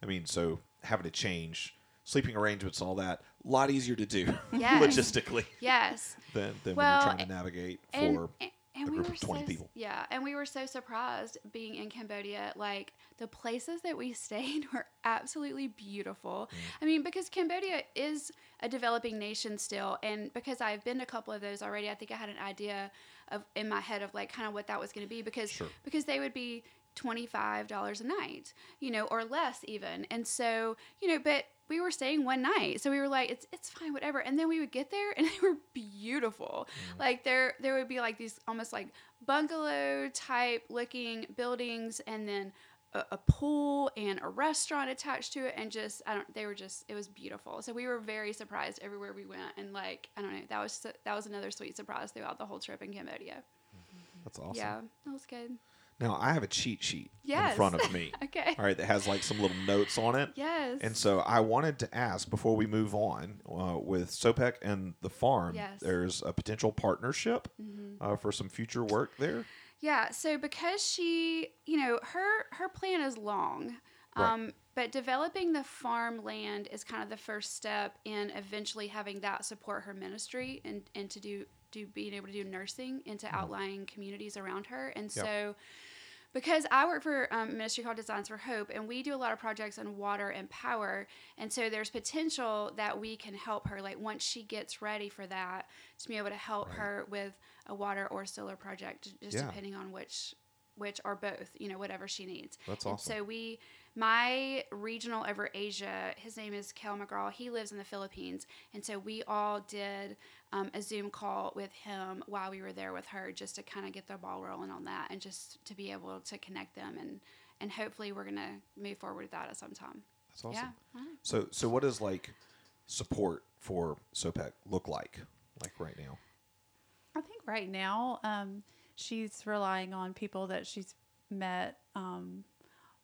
I mean, so having to change sleeping arrangements and all that, a lot easier to do Yes. logistically yes than, than Well, when you're trying to navigate and, for and, a and we were of 20 so, people. Yeah, and we were so surprised being in Cambodia. Like the places that we stayed were absolutely beautiful. Mm. I mean, because Cambodia is a developing nation still, and because I've been to a couple of those already, I think I had an idea of in my head of like kind of what that was going to be because Sure. because they would be $25 a night, you know, or less even. And so, you know, but we were staying one night. So we were like, it's, it's fine, whatever. And then we would get there and they were beautiful. Mm. Like there, there would be like these almost like bungalow type looking buildings and then a, a pool and a restaurant attached to it. And just, I don't, they were just, it was beautiful. So we were very surprised everywhere we went. And like, I don't know, that was, that was another sweet surprise throughout the whole trip in Cambodia. Mm-hmm. That's awesome. Yeah, that was good. Now, I have a cheat sheet Yes. in front of me. Okay. All right, that has like some little notes on it. Yes. And so I wanted to ask before we move on uh, with Sopheak and the farm. Yes. Mm-hmm. There's a potential partnership uh, for some future work there. Yeah, so because she, you know, her her plan is long. Right. Um, but developing the farmland is kind of the first step in eventually having that support her ministry and, and to do do being able to do nursing into outlying communities around her. And Mm-hmm. Yep. so because I work for um, ministry called Designs for Hope, and we do a lot of projects on water and power, and so there's potential that we can help her. Like once she gets ready for that, to be able to help Right. her with a water or solar project, just Yeah. depending on which, which are both, you know, whatever she needs. That's And so we, my regional over Asia, his name is Kel McGraw. He lives in the Philippines, and so we all did um, a Zoom call with him while we were there with her, just to kind of get the ball rolling on that, and just to be able to connect them, and and hopefully we're gonna move forward with that at some time. That's awesome. Yeah. All right. So, so what does like support for Sopheak look like, like right now? I think right now um, she's relying on people that she's met um,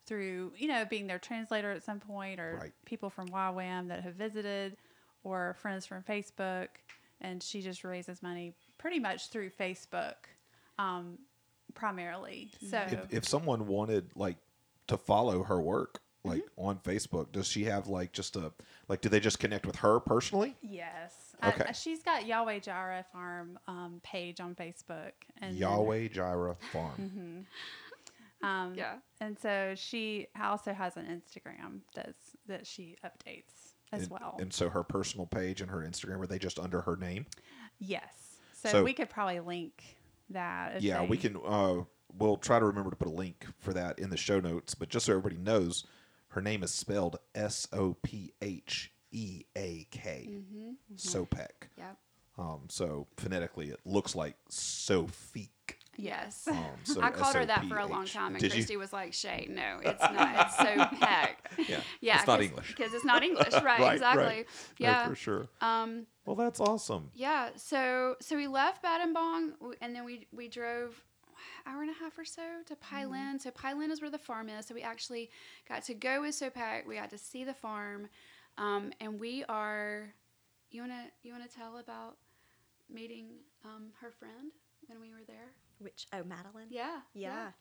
through, you know, being their translator at some point, or Right. people from YWAM that have visited, or friends from Facebook, and she just raises money pretty much through Facebook, um, primarily. So If, if someone wanted like to follow her work, like Mm-hmm. on Facebook, does she have like just a like? Do they just connect with her personally? yes, Okay. I, she's got Yahweh Jireh Farm um, page on Facebook, and then- Yahweh Jireh Farm. Um, Yeah. And so she also has an Instagram that's that she updates as and, well. And so her personal page and her Instagram are they just under her name? yes. So, So- we could probably link that. if yeah, we can. Uh, we'll try to remember to put a link for that in the show notes. But just so everybody knows, her name is spelled S O P H E A K. Mm-hmm. Sopheak. Yep. Um, so phonetically, it looks like Sophique. Yes. Um, so I called her that for a long time, and Did you? Christy was like, "Shay, no, it's not. It's so. Yeah, Yeah, it's not English. because it's not English, right? Right, exactly. right. No, Yeah. for sure. Um. Well, that's awesome. Yeah. So so we left w- and then we we drove hour and a half or so to Mm-hmm. So Pailin is where the farm is. So we actually got to go with Sopheak. We got to see the farm. Um, and we are. You wanna you wanna tell about meeting um, her friend when we were there? Which oh Madeline. Yeah. Yeah.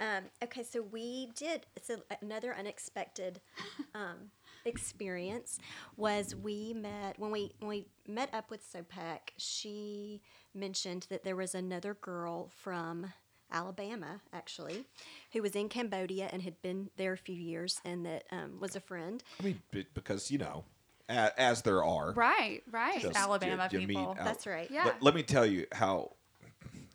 Um, okay, so we did. So another unexpected um, experience was we met when we when we met up with Sopheak. She mentioned that there was another girl from Alabama, actually, who was in Cambodia and had been there a few years, and that um, was a friend. I mean, because you know, as, as there are, Right. Right. just Alabama you- you people. out- That's right. Yeah. Let, let me tell you how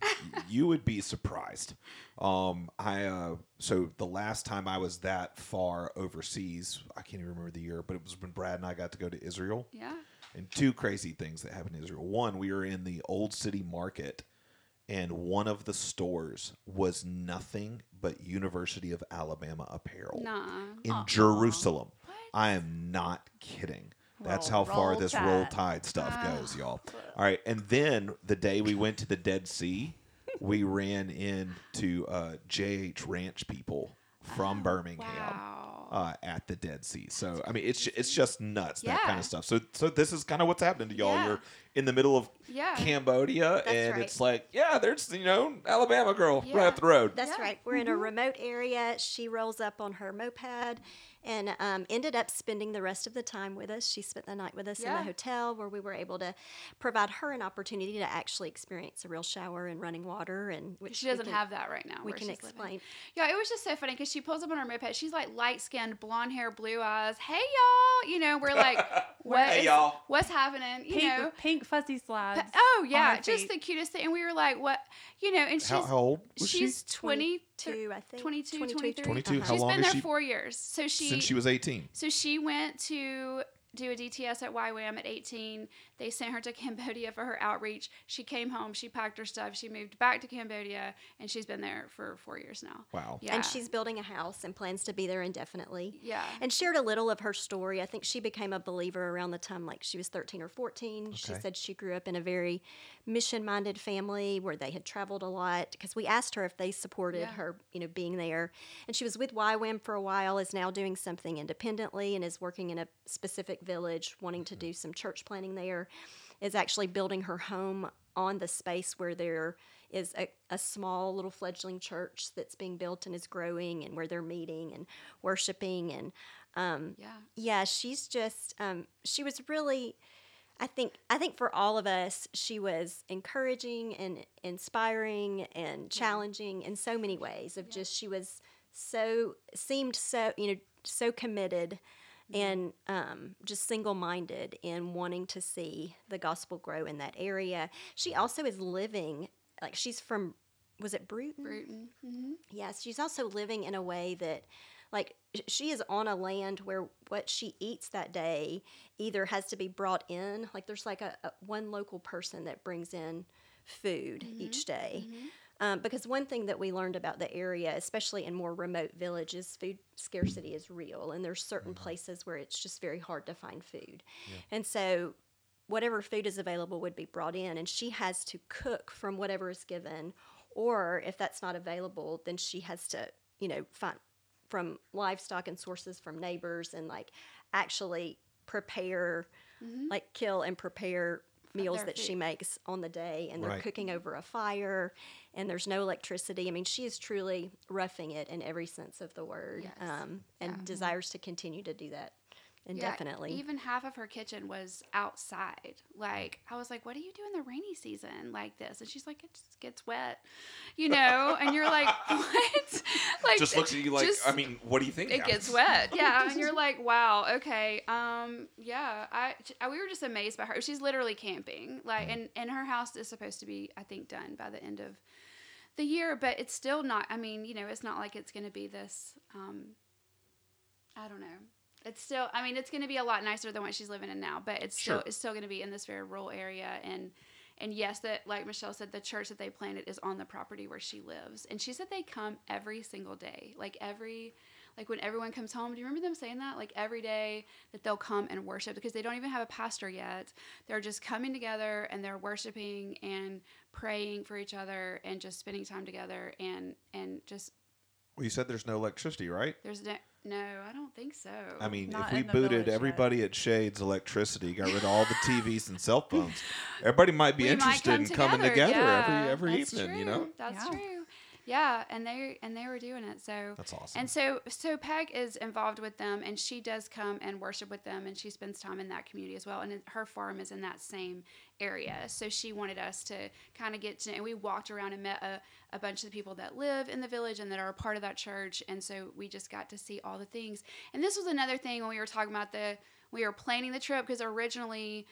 you would be surprised. Um, I uh, so the last time I was that far overseas, I can't even remember the year, but it was when Brad and I got to go to Israel. yeah. And two crazy things that happened in Israel. One, we were in the old city market, and one of the stores was nothing but University of Alabama apparel Nah. in Jerusalem. I am not kidding. That's Roll- how far this roll Tide. tide stuff goes, y'all. All right, and then the day we went to the Dead Sea, we ran into uh, JH Ranch people from Birmingham Wow. uh, at the Dead Sea. So I mean, it's it's just nuts that kind of stuff. So so this is kind of what's happening to y'all. Yeah. You're in the middle of Yeah. Cambodia, and right. it's like, yeah, there's you know Alabama girl right Yeah. up the road. That's Yeah. right. We're in a remote area. She rolls up on her moped and um, ended up spending the rest of the time with us. She spent the night with us in the hotel where we were able to provide her an opportunity to actually experience a real shower and running water. And which She doesn't can- have that right now. We can she's living. explain. Yeah, it was just so funny because she pulls up on her moped. She's like light skinned, blonde hair, blue eyes. Hey y'all, you know, we're like, what Hey, is- y'all. what's happening? You Pink, know, pink fuzzy slides. Oh yeah, just the cutest thing. And we were like, what, you know, and she's How, how old was she's she? 20, 22, I think. 22, 22, 23. 22. Uh-huh. How She's long been is there she? four years. So she Since she was 18. So she went to do a DTS at YWAM at 18. They sent her to Cambodia for her outreach. She came home, she packed her stuff, she moved back to Cambodia, and she's been there for four years now. Wow. Yeah. And she's building a house and plans to be there indefinitely. Yeah. And shared a little of her story. I think she became a believer around the time like she was 13 or 14. She said she grew up in a very mission minded family where they had traveled a lot because we asked her if they supported Yeah. her, you know, being there. And she was with YWAM for a while, is now doing something independently and is working in a specific village, wanting to do some church planning there. Is actually building her home on the space where there is a, a small little fledgling church that's being built and is growing and where they're meeting and worshiping and um, Yeah. yeah she's just um, she was really i think i think for all of us she was encouraging and inspiring and challenging in so many ways of just she was so seemed so you know so committed and um, just single-minded in wanting to see the gospel grow in that area. She also is living like she's from was it Brewton? Brewton. hmm Yes, she's also living in a way that, like, she is on a land where what she eats that day either has to be brought in, like, there's like a, a one local person that brings in food mm-hmm, each day. Mm-hmm. Um, because one thing that we learned about the area, especially in more remote villages, food scarcity is real, and there's certain mm-hmm. places where it's just very hard to find food. And so, whatever food is available would be brought in, and she has to cook from whatever is given, or if that's not available, then she has to, you know, find from livestock and sources from neighbors, and like actually prepare, like kill and prepare meals their that she makes on the day, and they're Right. cooking over a fire, and there's no electricity. I mean, she is truly roughing it in every sense of the word, Yes. um, and desires to continue to do that indefinitely. Yeah, even half of her kitchen was outside. Like I was like, "What do you do in the rainy season like this?" And she's like, "It just gets wet," you know. and you're like, "What?" like Just looks at you like, just- I mean, what do you think? it gets wet yeah and you're like wow okay um yeah I, I- we were just amazed by her she's literally camping like and and her house is supposed to be i think done by the end of the year but it's still not i mean you know it's not like it's going to be this um i don't know it's still i mean it's going to be a lot nicer than what she's living in now but it's still Sure. it's still going to be in this very rural area and and yes that like michelle said the church that they planted is on the property where she lives and she said they come every single day like every like when everyone comes home do you remember them saying that like every day that they'll come and worship because they don't even have a pastor yet they're just coming together and they're worshiping and praying for each other and just spending time together and and just Well, you said there's no electricity, right? there's no No, I don't think so. I mean, Not if we booted village yet. everybody at Shades Electricity, got rid of all the TVs and cell phones, everybody might be We might interested come in coming together yeah, every every that's evening. You know, That's Yeah. true. Yeah, and they and they were doing it. So that's awesome. And so, Sopheak is involved with them, and she does come and worship with them, and she spends time in that community as well. And her farm is in that same area, so she wanted us to kind of get to. And we walked around and met a, a bunch of the people that live in the village and that are a part of that church, and so we just got to see all the things. And this was another thing when we were talking about the we were planning the trip because originally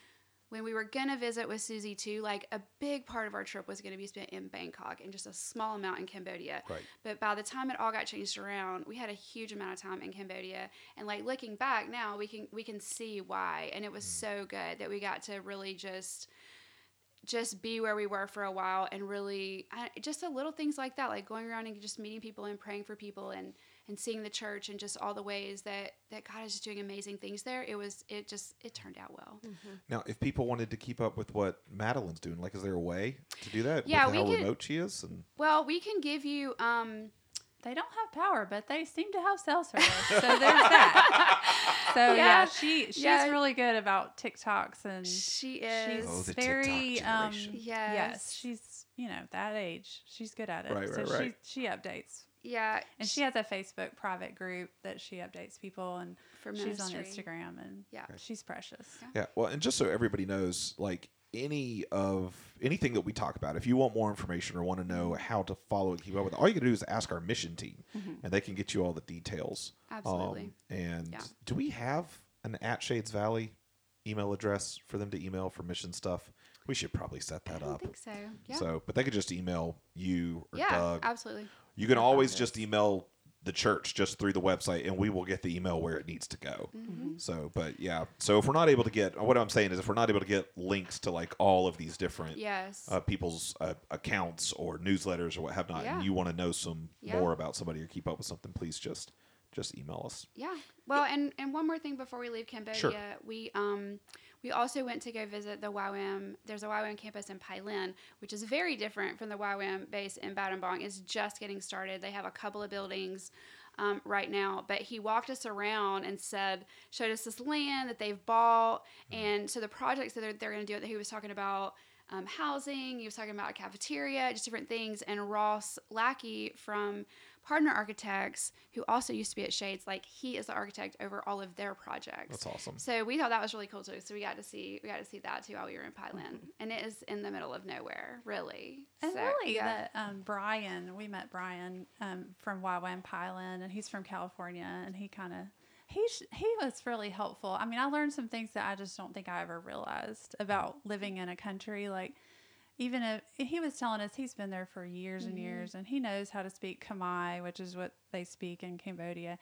when we were gonna visit with Susie too, like a big part of our trip was gonna be spent in Bangkok and just a small amount in Cambodia. Right. But by the time it all got changed around, we had a huge amount of time in Cambodia. And like looking back now, we can we can see why. And it was mm. so good that we got to really just just be where we were for a while and really I, just the little things like that like going around and just meeting people and praying for people and and seeing the church and just all the ways that that god is just doing amazing things there it was it just it turned out well now, if people wanted to keep up with what Madeline's doing, like, is there a way to do that? Yeah, with we how could- remote she is, and well we can give you um They don't have power, but they seem to have cell service. So there's that. So yeah, Yeah. she she's Yeah. really good about TikToks and she she's is Oh, the very um generation. Yes. yes, she's you know that age. She's good at it. Right, so right, right. she she updates. Yeah And she has a Facebook private group that she updates people and for she's on. Instagram and Yeah. she's precious. Yeah, well, and just so everybody knows, like any of anything that we talk about, if you want more information or want to know how to follow and keep up with it, all you can do is ask our mission team, and they can get you all the details. Absolutely. Um, and Yeah. do we have an at Shades Valley email address for them to email for mission stuff? We should probably set that don't up. think so. Yeah. So, but they could just email you or yeah, Doug. absolutely. You can always just email the church just through the website, and we will get the email where it needs to go. Mm-hmm. So, but yeah. So if we're not able to get, what I'm saying is, if we're not able to get links to like all of these different Yes. uh, people's uh, accounts or newsletters or what have not, Yeah. and you want to know some Yeah. more about somebody or keep up with something, please just just email us. Yeah. Well, and and one more thing before we leave Cambodia, we um we also went to go visit the YWAM. There's a YWAM campus in Pailin, which is very different from the YWAM base in Battambang. It's just getting started. They have a couple of buildings. Um, right now, but he walked us around and said, showed us this land that they've bought, and so the projects that they're, they're going to do. That he was talking about um, housing, he was talking about a cafeteria, just different things. And Ross Lackey from Partner Architects, who also used to be at Shades, like he is the architect over all of their projects. That's awesome. So we thought that was really cool too. So we got to see we got to see that too while we were in Pailin, and it is in the middle of nowhere, really. And So, really, yeah. that um, Brian, we met Brian um, from YWAM Pailin, and he's from California, and he kind of he sh- he was really helpful. I mean, I learned some things that I just don't think I ever realized about living in a country like. Even if he was telling us he's been there for years and mm-hmm. years, and he knows how to speak Khmer, which is what they speak in Cambodia.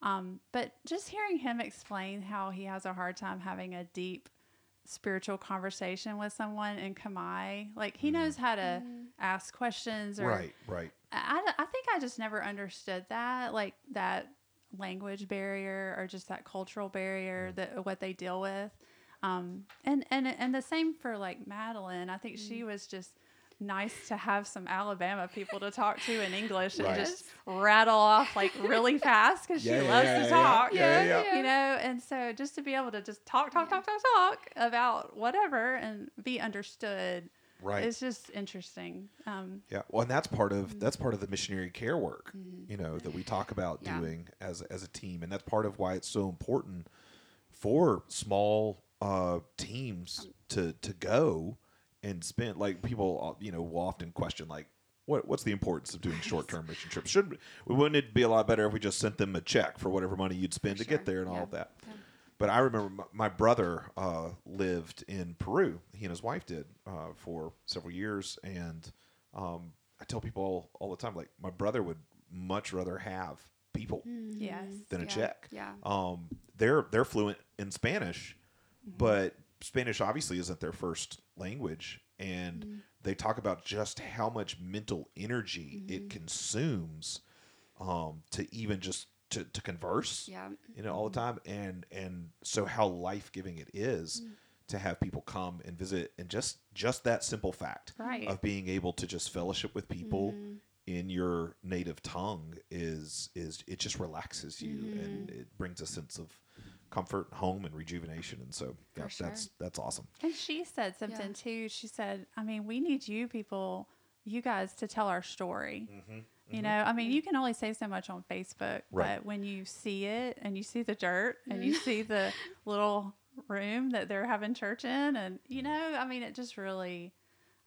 Um, but just hearing him explain how he has a hard time having a deep spiritual conversation with someone in Khmer, like he knows mm-hmm. how to mm-hmm. ask questions or Right, right. I, I think I just never understood that, like that language barrier or just that cultural barrier mm. that what they deal with. Um, and and and the same for like Madeline. I think she was just nice to have some Alabama people to talk to in English and just rattle off like really fast because Yeah, she loves yeah, to yeah, talk. yeah, yeah. You know, and so just to be able to just talk, talk, talk, talk, talk about whatever and be understood Right. it's just interesting. Um, Yeah, well, and that's part of that's part of the missionary care work, Mm-hmm. you know, that we talk about doing as as a team, and that's part of why it's so important for small uh, teams Um, to to go and spend. Like people, uh, you know, will often question like. What, what's the importance of doing short term mission trips? Should we wouldn't it be a lot better if we just sent them a check for whatever money you'd spend to sure. get there and all of that? But I remember my, my brother uh, lived in Peru. He and his wife did uh, for several years, and um, I tell people all, all the time, like my brother would much rather have people yes. than a Yeah, check. yeah. Um, they're they're fluent in Spanish, Mm-hmm. but Spanish obviously isn't their first language, and mm. they talk about just how much mental energy it mm-hmm. consumes um, to even just to, to converse Yeah. you know all the mm-hmm. time and and so how life-giving it is mm. to have people come and visit and just just that simple fact Right. of being able to just fellowship with people in your native tongue is is it just relaxes you and Mm-hmm. it brings a sense of comfort, home, and rejuvenation. And so yeah, sure. that's that's awesome. And she said something too. She said, I mean, we need you people, you guys, to tell our story. Mm-hmm. Mm-hmm. You know, I mean, you mm-hmm. can only say so much on Facebook, Right. but when you see it and you see the dirt and you see the little room that they're having church in, and you know, I mean, it just really,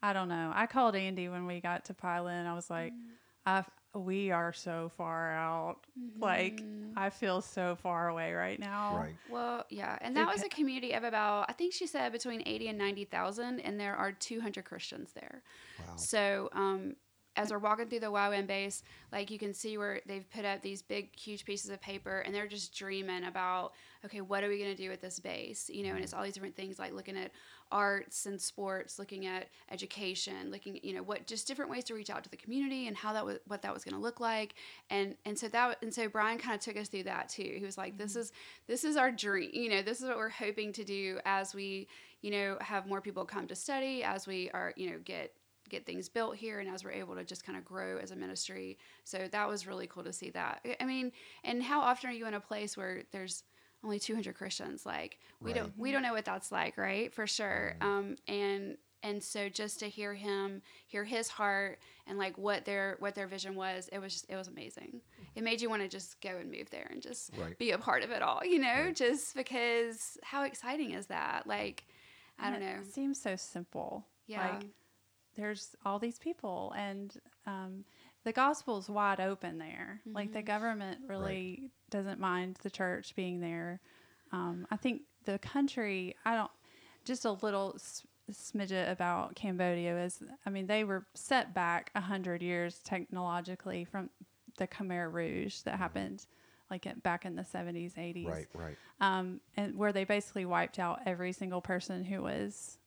I don't know. I called Andy when we got to Pilot. I was like, I, we are so far out. Like, I feel so far away right now. Right. Well, yeah, and that was a community of about I think she said between eighty and ninety thousand, and there are two hundred Christians there. Wow. So, um, as we're walking through the YWAM base, like you can see where they've put up these big, huge pieces of paper, and they're just dreaming about, okay, what are we going to do with this base? You know, and it's all these different things like looking at arts and sports, looking at education, looking, at, you know, what just different ways to reach out to the community and how that was, what that was going to look like, and and so that and so Brian kind of took us through that too. He was like, this mm-hmm. is this is our dream, you know, this is what we're hoping to do as we, you know, have more people come to study, as we are, you know, get get things built here and as we're able to just kind of grow as a ministry. So that was really cool to see that. I- i mean and how often are you in a place where there's only 200 christians like we don't we don't know what that's like right? For sure. Um and and so just to hear him hear his heart and like what their what their vision was it was just it was amazing. It made you want to just go and move there and just Right. be a part of it all you know? Just because how exciting is that? Like i And don't know It seems so simple. yeah. Like, there's all these people and um, the gospel's wide open there like Mm-hmm. the government really doesn't mind the church being there um, i think the country i don't just a little s- smidget about cambodia is i mean they were set back 100 years technologically from the khmer rouge that happened like at, back in the 70s 80s Right. Right. um, and where they basically wiped out every single person who was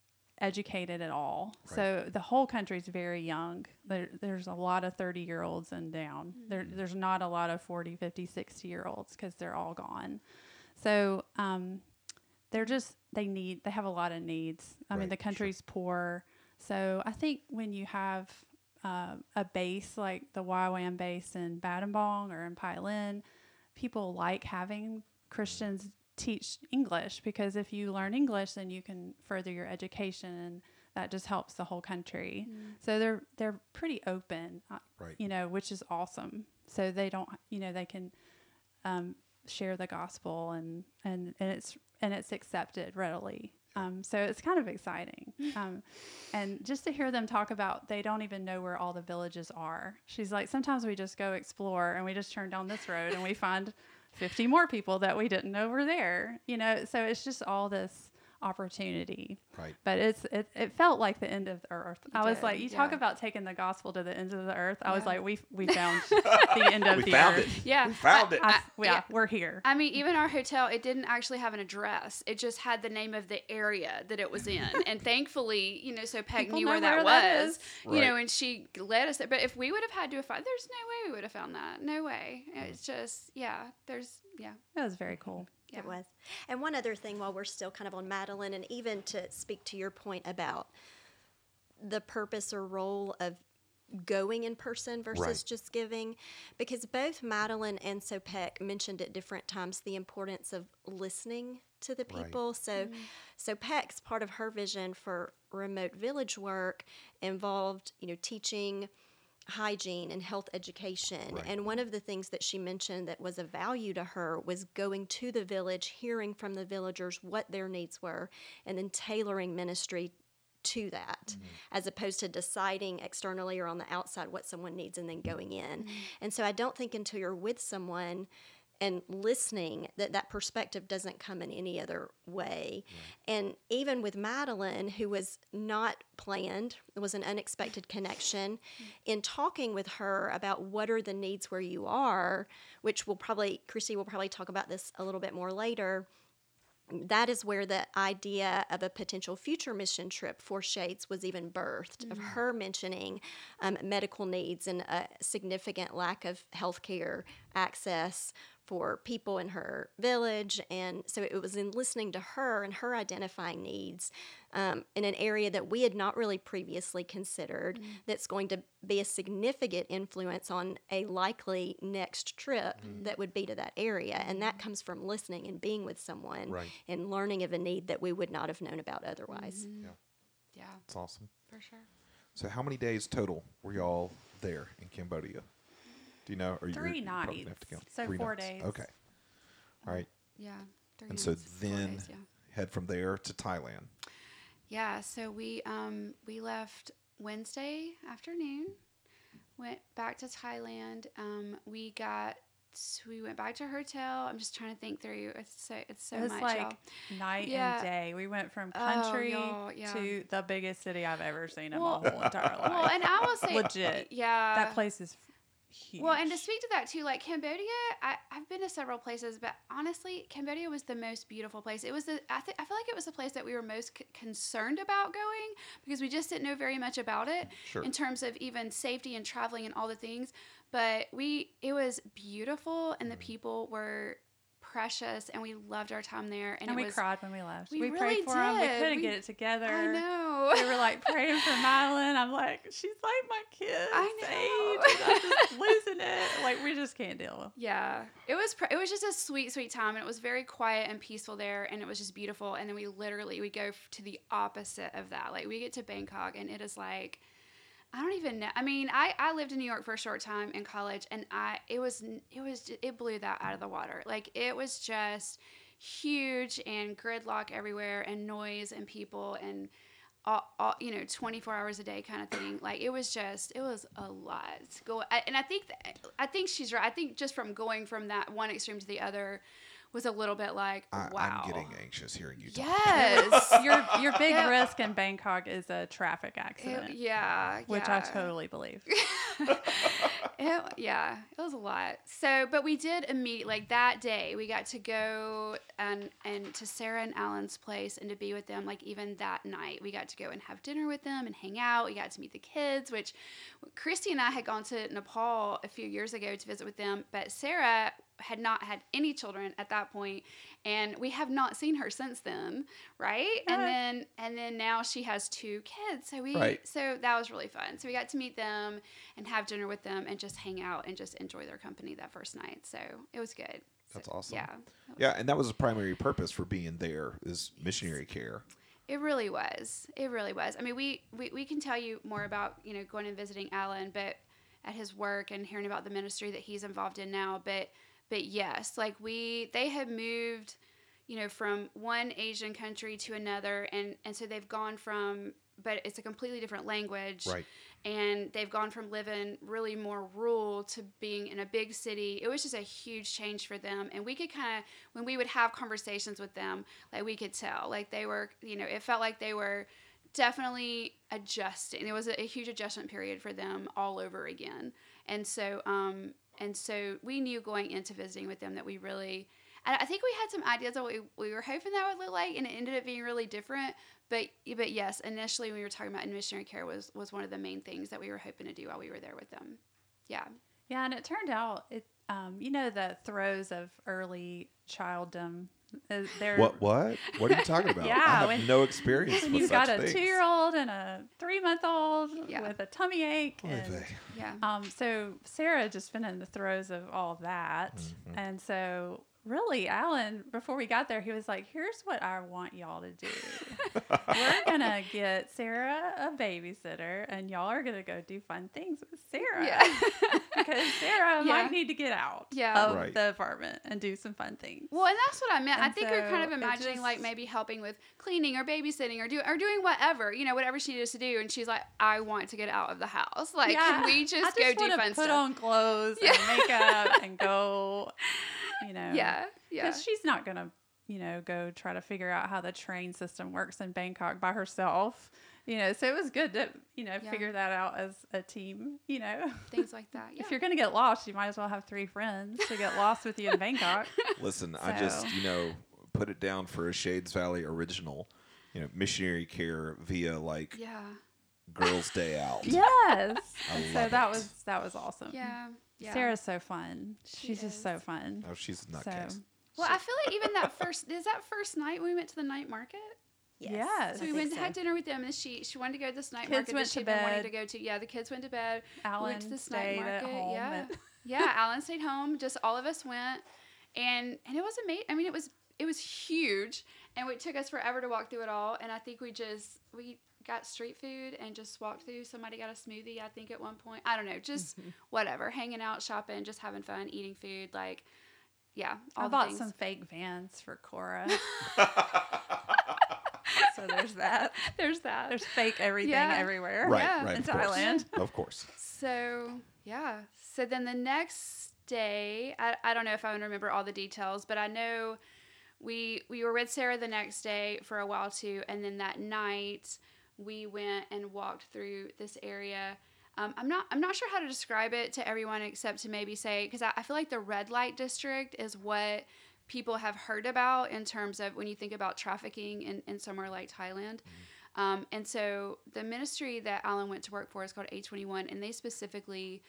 educated at all. So the whole country's very young. There, there's a lot of 30 year olds and down. There, there's not a lot of 40, 50, 60 year olds because they're all gone. So um, they're just, they need, they have a lot of needs. I mean, Right, the sure. country's poor. So I think when you have uh, a base like the YWAM base in Battambang or in Pailin, people like having Christians teach English because if you learn English, then you can further your education, and that just helps the whole country. So they're they're pretty open, uh, Right. you know, which is awesome. So they don't, you know, they can um, share the gospel and and and it's and it's accepted readily. Um, so it's kind of exciting, um, and just to hear them talk about they don't even know where all the villages are. She's like, sometimes we just go explore and we just turn down this road and we find 50 more people that we didn't know were there. You know, so it's just all this opportunity. Right. But it's it, it felt like the end of the earth. I was did, like, you talk about taking the gospel to the end of the earth. I was like, we we found the end of We the found earth. it. Yeah, We found I- it. I, I- yeah, yeah. we're here. I mean, even our hotel, it didn't actually have an address. It just had the name of the area that it was in. and thankfully, you know, Sopheak People knew know where that that was, is. you know, and she led us there. But if we would have had to have found, there's no way we would have found that. No way. Hmm. It's just, yeah, there's, yeah. That was very cool. Yeah. It was. And one other thing while we're still kind of on Madeline, and even to speak to your point about the purpose or role of going in person versus Right. just giving, because both Madeline and Sopheak mentioned at different times the importance of listening to the Right. people. So, mm-hmm. Sopheak's part of her vision for remote village work involved, you know, teaching hygiene and health education. Right. And one of the things that she mentioned that was of value to her was going to the village, hearing from the villagers what their needs were, and then tailoring ministry to that, mm-hmm. as opposed to deciding externally or on the outside what someone needs and then going in. Mm-hmm. And so I don't think until you're with someone and listening that that perspective doesn't come in any other way. And even with madeline who was not planned it was an unexpected connection in talking with her about what are the needs where you are which will probably christy will probably talk about this a little bit more later that is where the idea of a potential future mission trip for Shades was even birthed, of her mentioning um, medical needs and a significant lack of healthcare access for people in her village. And so it was in listening to her and her identifying needs um, in an area that we had not really previously considered mm. that's going to be a significant influence on a likely next trip mm. that would be to that area. And that mm. comes from listening and being with someone Right. and learning of a need that we would not have known about otherwise. Mm-hmm. Yeah yeah, It's awesome. for sure. So, how many days total were y'all there in Cambodia? Do you know? Or you're- Three you're probably nights. have to count. So Three four nights. days. Okay. All right. Yeah. Three And so nights, four then days, yeah. head from there to Thailand. Yeah, so we um we left Wednesday afternoon, went back to Thailand. Um, we got we went back to our hotel. I'm just trying to think through. It's so it's so it was much. like y'all. night Yeah. and day. We went from Oh, country y'all, yeah. to the biggest city I've ever seen in Well- my whole entire life. Well, and I will say Legit. Yeah, that place is huge. Well, and to speak to that too, like Cambodia, I, I've been to several places, but honestly, Cambodia was the most beautiful place. It was the I, th- I feel like it was the place that we were most c- concerned about going because we just didn't know very much about it Sure. in terms of even safety and traveling and all the things. But we, it was beautiful, and the mm. people were precious, and we loved our time there. And, and we was, cried when we left. we We, really prayed for them. We couldn't We- get it together. I know. We were like praying for Madeline. I'm like, she's like my kid. I know. I'm just losing it. Like we just can't deal. With. Yeah, it was pr- it was just a sweet sweet time, and it was very quiet and peaceful there, and it was just beautiful. And then we literally we go to the opposite of that. Like we get to Bangkok, and it is like I don't even know. I mean, I I lived in New York for a short time in college, and I it was it was it blew that out of the water. Like it was just huge and gridlock everywhere, and noise and people and. All, all, you know, 24 hours a day kind of thing. Like it was just, it was a lot. Go, and I think, that, I think she's right. I think just from going from that one extreme to the other was a little bit like, I, wow. I'm getting anxious hearing you talk. Yes. Your your big Yeah. risk in Bangkok is a traffic It- accident, yeah, which yeah. I totally believe. it, yeah, it was a lot. So, but we did immediately like that day. We got to go and and to Sarah and Alan's place and to be with them. Like even that night, we got to go and have dinner with them and hang out. We got to meet the kids, which Christy and I had gone to Nepal a few years ago to visit with them, but Sarah had not had any children at that point and we have not seen her since then right and Uh. then and then now she has two kids so we Right. so that was really fun so we got to meet them and have dinner with them and just hang out and just enjoy their company that first night so it was good So, That's awesome. yeah Yeah, and that was the primary purpose for being there is missionary care. It really was. It really was. I mean, we, we, we can tell you more about, you know, going and visiting Alan, but at his work and hearing about the ministry that he's involved in now. But, but yes, like we, they had moved, you know, from one Asian country to another. And, and so they've gone from, but it's a completely different language. Right. And they've gone from living really more rural to being in a big city. It was just a huge change for them. And we could kind of, when we would have conversations with them, like we could tell, like they were, you know, it felt like they were definitely adjusting. It was a, a huge adjustment period for them all over again. And so, um, and so we knew going into visiting with them that we really, I think we had some ideas of what we, we were hoping that would look like, and it ended up being really different. But but yes, initially we were talking about missionary care was was one of the main things that we were hoping to do while we were there with them. Yeah. Yeah, and it turned out it. Um, you know the throes of early childdom. Uh, they're, What? What? What are you talking about? Yeah, I have when- no experience When with you've such got a two-year-old and a three-month-old Yeah. with a tummy ache, Oy and. Yeah. Um, so Sarah just been in the throes of all that. Mm-hmm. And so really Alan, before we got there, he was like, Here's what I want y'all to do. We're gonna get Sarah a babysitter and y'all are gonna go do fun things with Sarah. Yeah. because Sarah Yeah. might need to get out Yeah. of Right. the apartment and do some fun things. Well, and that's what I meant. I And think we are kind of so it imagining like maybe helping with cleaning or babysitting or do or doing whatever, you know, whatever she needs to do. And she's like, I want to get out of the house. Like, can we just, I just go do fun put stuff? Put on clothes and makeup and go, you know. yeah, yeah. because she's not gonna you know go try to figure out how the train system works in bangkok by herself you know so it was good to you know Yeah. figure that out as a team you know Things like that. Yeah. if you're gonna get lost you might as well have three friends to get lost with you in bangkok Listen, I just you know put it down for a Shades Valley original. You know, missionary care via like yeah. Girls' Day Out. yes I And so love that was that was awesome Yeah. Yeah. Sarah's so fun. She She's just so fun. Oh, she's a So nutcase. Well, I feel like even that first is that first night when we went to the night market. Yes. Yes. So we went and so. had dinner with them, and she she wanted to go to this night Kids market went that she'd to been wanting to go to. Yeah, the kids went to bed. we Alan went to this night stayed market. at home. yeah, yeah. Alan stayed home. Just all of us went, and and it was amazing. I mean, it was it was huge, and it took us forever to walk through it all. And I think we just we got street food and just walked through. Somebody got a smoothie. I think at one point. I don't know. Just whatever, hanging out, shopping, just having fun, eating food. Like, yeah, all I bought things. some fake vans for Cora. so there's that. There's that. There's fake everything Yeah. everywhere. Right, Yeah. right. In of course. Thailand. Of course. So yeah. So then the next day, I, I don't know if I remember all the details, but I know we we were with Sarah the next day for a while too, and then that night we went and walked through this area. Um, I'm not I'm not sure how to describe it to everyone except to maybe say because I, I feel like the red light district is what people have heard about in terms of when you think about trafficking in, in somewhere like Thailand. Um, and so the ministry that Alan went to work for is called A21, and they specifically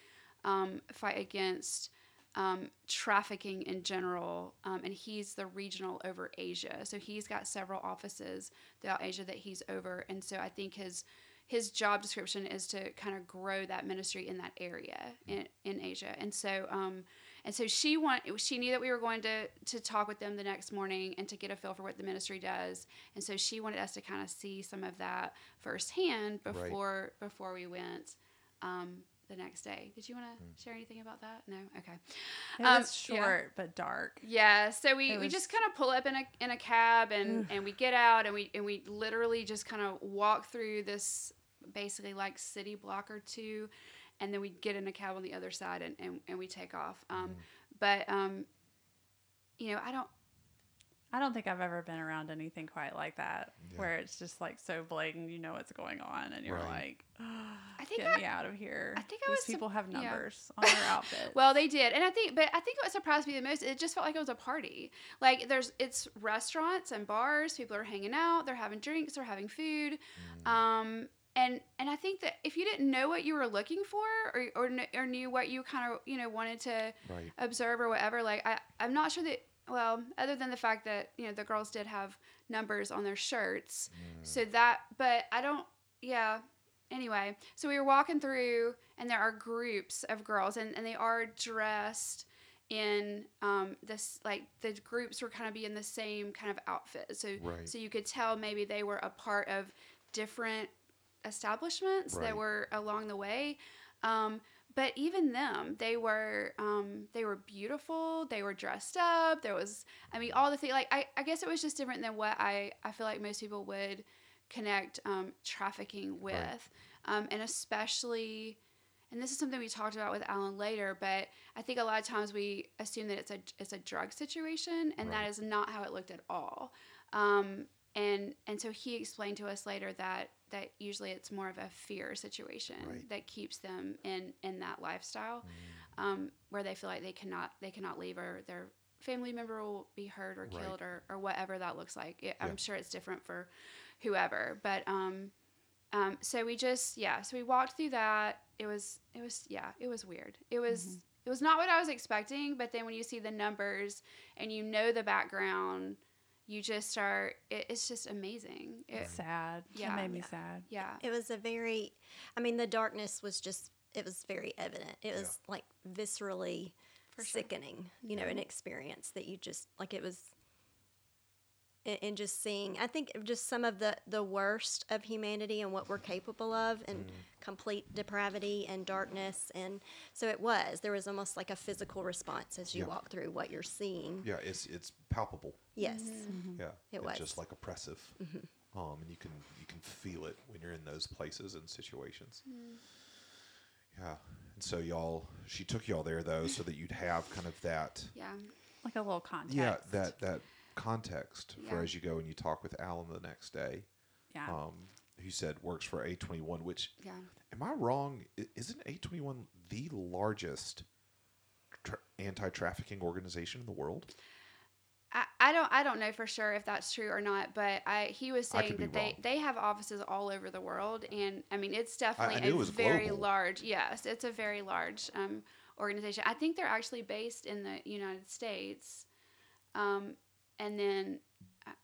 um, fight against um, trafficking in general. Um, and he's the regional over Asia, so he's got several offices throughout Asia that he's over. And so I think his his job description is to kind of grow that ministry in that area in, in Asia. And so um, and so she want she knew that we were going to to talk with them the next morning and to get a feel for what the ministry does. And so she wanted us to kind of see some of that firsthand before before we went um, the next day. Did you want to share anything about that? No. Okay. It Um, was yeah. short but dark. Yeah, so we, It we just kind of pull up in a in a cab and and we get out and we and we literally just kind of walk through this basically like city block or two, and then we get in a cab on the other side and and, and we take off. Um, but um, you know, I don't. I don't think I've ever been around anything quite like that, where it's just like so blatant, you know what's going on, and you're Right. like, I think "Get I- me out of here." I think I These was sup- people have yeah. numbers on their outfits. Well, they did, and I think, but I think what surprised me the most, it just felt like it was a party. Like there's, it's restaurants and bars. People are hanging out. They're having drinks. They're having food. Um, and and I think that if you didn't know what you were looking for, or or, or knew what you kind of you know wanted to Right. observe or whatever, like I I'm not sure that. Well, other than the fact that you know the girls did have numbers on their shirts, so that, but I don't. Yeah, anyway, so we were walking through, and there are groups of girls, and, and they are dressed in um, this like the groups were kind of be in the same kind of outfit. So Right. so you could tell maybe they were a part of different establishments Right. that were along the way. Um, but even them, they were um, they were beautiful. They were dressed up. There was, I mean, all the things. Like I, I guess it was just different than what I I feel like most people would connect um, trafficking with, um, and especially, and this is something we talked about with Alan later. But I think a lot of times we assume that it's a it's a drug situation, and that Right. is not how it looked at all. Um, and and so he explained to us later that that usually it's more of a fear situation Right. that keeps them in in that lifestyle Mm. um, where they feel like they cannot they cannot leave or their family member will be hurt or Right. killed or, or whatever that looks like it, Yeah. i'm sure it's different for whoever but um um so we just yeah so we walked through that it was it was yeah it was weird it was it was not what i was expecting but then when you see the numbers and you know the background you just are it, it's just amazing it, sad. Yeah. it made me Yeah. sad. yeah It was a very, I mean, the darkness was just, it was very evident. It was like viscerally For sure. sickening, you know, an experience that you just, like, it was, and, and just seeing, I think just some of the, the worst of humanity and what we're capable of and mm. complete depravity and darkness. And so it was, there was almost like a physical response as you Yeah. walk through what you're seeing. Yeah, it's it's palpable. Yes. Mm-hmm. Mm-hmm. Yeah, It it's was. just like oppressive, mm-hmm. um, and you can you can feel it when you're in those places and situations. Yeah, and so y'all, she took y'all there though, so that you'd have kind of that, yeah Like a little context. yeah, that that context for as you go and you talk with Alan the next day. Yeah. Um, who said works for A twenty one, which yeah am I wrong? Isn't A twenty one the largest tra- anti trafficking organization in the world? I, I don't I don't know for sure if that's true or not, but I he was saying that they, wrong. they have offices all over the world, and I mean it's definitely knew it was very global. large. Yes, it's a very large um, organization. I think they're actually based in the United States. Um, and then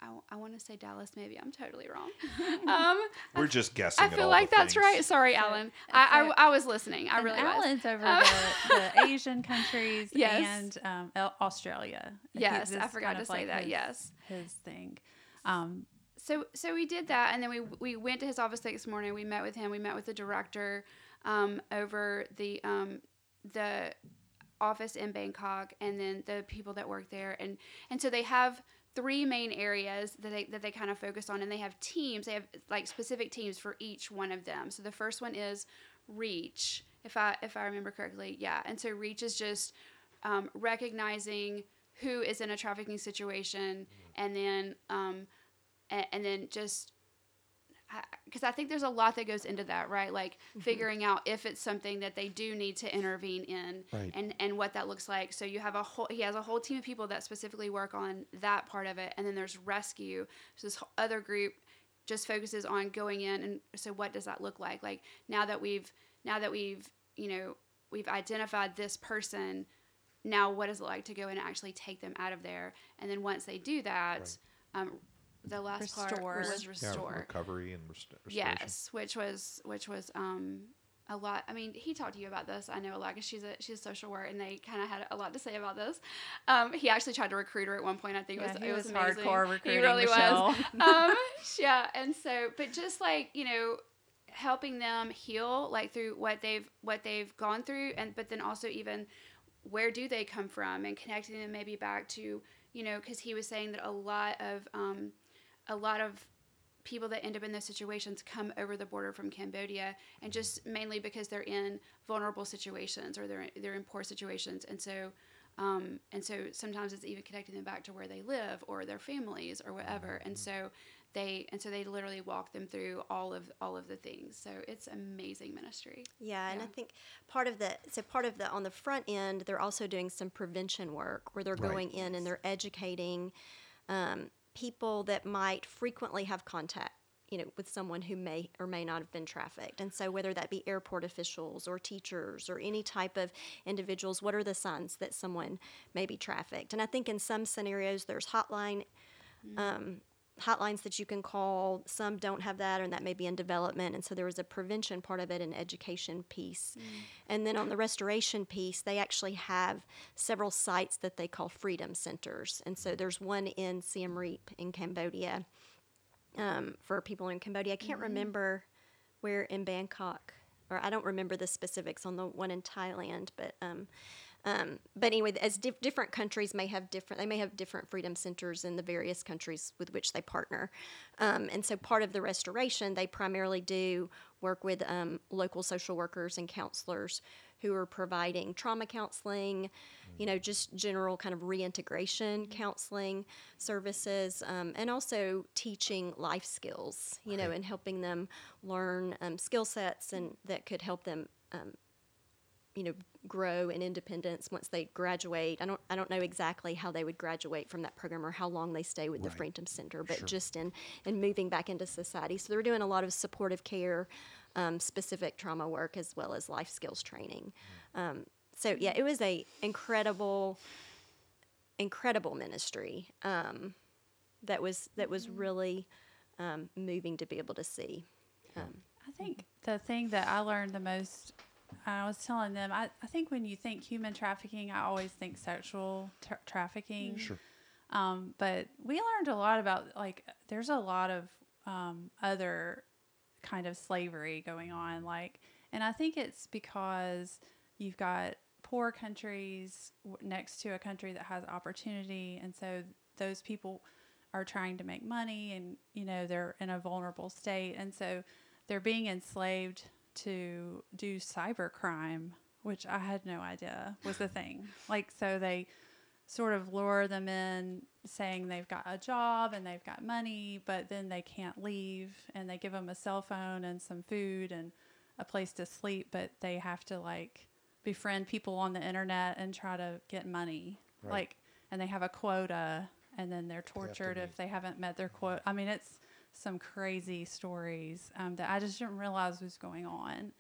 I, I, want to say Dallas, maybe I'm totally wrong. um, We're just guessing. I at feel all like the that's things. right. Sorry, So- Alan. so- I, I, I was listening. I And really was. Alan's over Um, the, the Asian countries Yes. and um, Australia. Yes, this I forgot to say like that. his- Yes. his thing. Um, so so we did that and then we we went to his office this morning we met with him we met with the director um, over the um, the office in bangkok and then the people that work there. And and so they have three main areas that they that they kind of focus on and they have teams they have like specific teams for each one of them. So the first one is reach if i if i remember correctly. Yeah and so reach is just um, recognizing who is in a trafficking situation and then um, and, and then just because I think there's a lot that goes into that, right? Like figuring out if it's something that they do need to intervene in, Right. and and what that looks like. So you have a whole he has a whole team of people that specifically work on that part of it, and then there's rescue. So this other group just focuses on going in and so what does that look like? Like now that we've now that we've you know we've identified this person now what does it like to go in and actually take them out of there and then once they do that um, the last part Restore. was Yeah, restore recovery and rest- restoration. yes which was which was um a lot i mean he talked to you about this i know a lot because she's a she's a social worker and they kind of had a lot to say about this um he actually tried to recruit her at one point i think Yeah, it was he it was, was amazing. hardcore he recruiting really Michelle. was um yeah and so but just like you know helping them heal like through what they've what they've gone through and but then also even where do they come from and connecting them maybe back to you know because he was saying that a lot of um, a lot of people that end up in those situations come over the border from Cambodia and just mainly because they're in vulnerable situations or they're they're in poor situations. And so um, and so sometimes it's even connecting them back to where they live or their families or whatever. And so they and so they literally walk them through all of all of the things. So it's amazing ministry. Yeah, and I think part of the so part of the on the front end, they're also doing some prevention work where they're Right. going in and they're educating um, people that might frequently have contact, you know, with someone who may or may not have been trafficked. And so whether that be airport officials or teachers or any type of individuals, what are the signs that someone may be trafficked? And I think in some scenarios there's hotline um, hotlines that you can call. Some don't have that, and that may be in development. And so there was a prevention part of it, an education piece. And then on the restoration piece, they actually have several sites that they call freedom centers. And so there's one in Siem Reap in Cambodia um, for people in Cambodia. I can't remember where in Bangkok, or I don't remember the specifics on the one in Thailand, but um, um, but anyway, as di- different countries may have different, they may have different freedom centers in the various countries with which they partner. Um, and so, part of the restoration, they primarily do work with um, local social workers and counselors who are providing trauma counseling, you know, just general kind of reintegration counseling services, um, and also teaching life skills, you know, and helping them learn um, skill sets and that could help them um, you know grow in independence once they graduate. I don't I don't know exactly how they would graduate from that program or how long they stay with the Right. Freedom Center, but just in in moving back into society. So they're doing a lot of supportive care, um, specific trauma work as well as life skills training. Um, so yeah, it was a incredible, incredible ministry um, that was that was really um, moving to be able to see. Um, I think the thing that I learned the most, I was telling them, I, I think when you think human trafficking, I always think sexual tra- trafficking. Sure. Um, but we learned a lot about, like, there's a lot of um, other kind of slavery going on. Like, and I think it's because you've got poor countries next to a country that has opportunity. And so those people are trying to make money and, you know, they're in a vulnerable state. And so they're being enslaved to do cyber crime, which I had no idea was a thing. Like, so they sort of lure them in saying they've got a job and they've got money, but then they can't leave and they give them a cell phone and some food and a place to sleep, but they have to like befriend people on the internet and try to get money. Like, and they have a quota and then they're tortured if they haven't met their quota. I mean, it's some crazy stories um, that I just didn't realize was going on.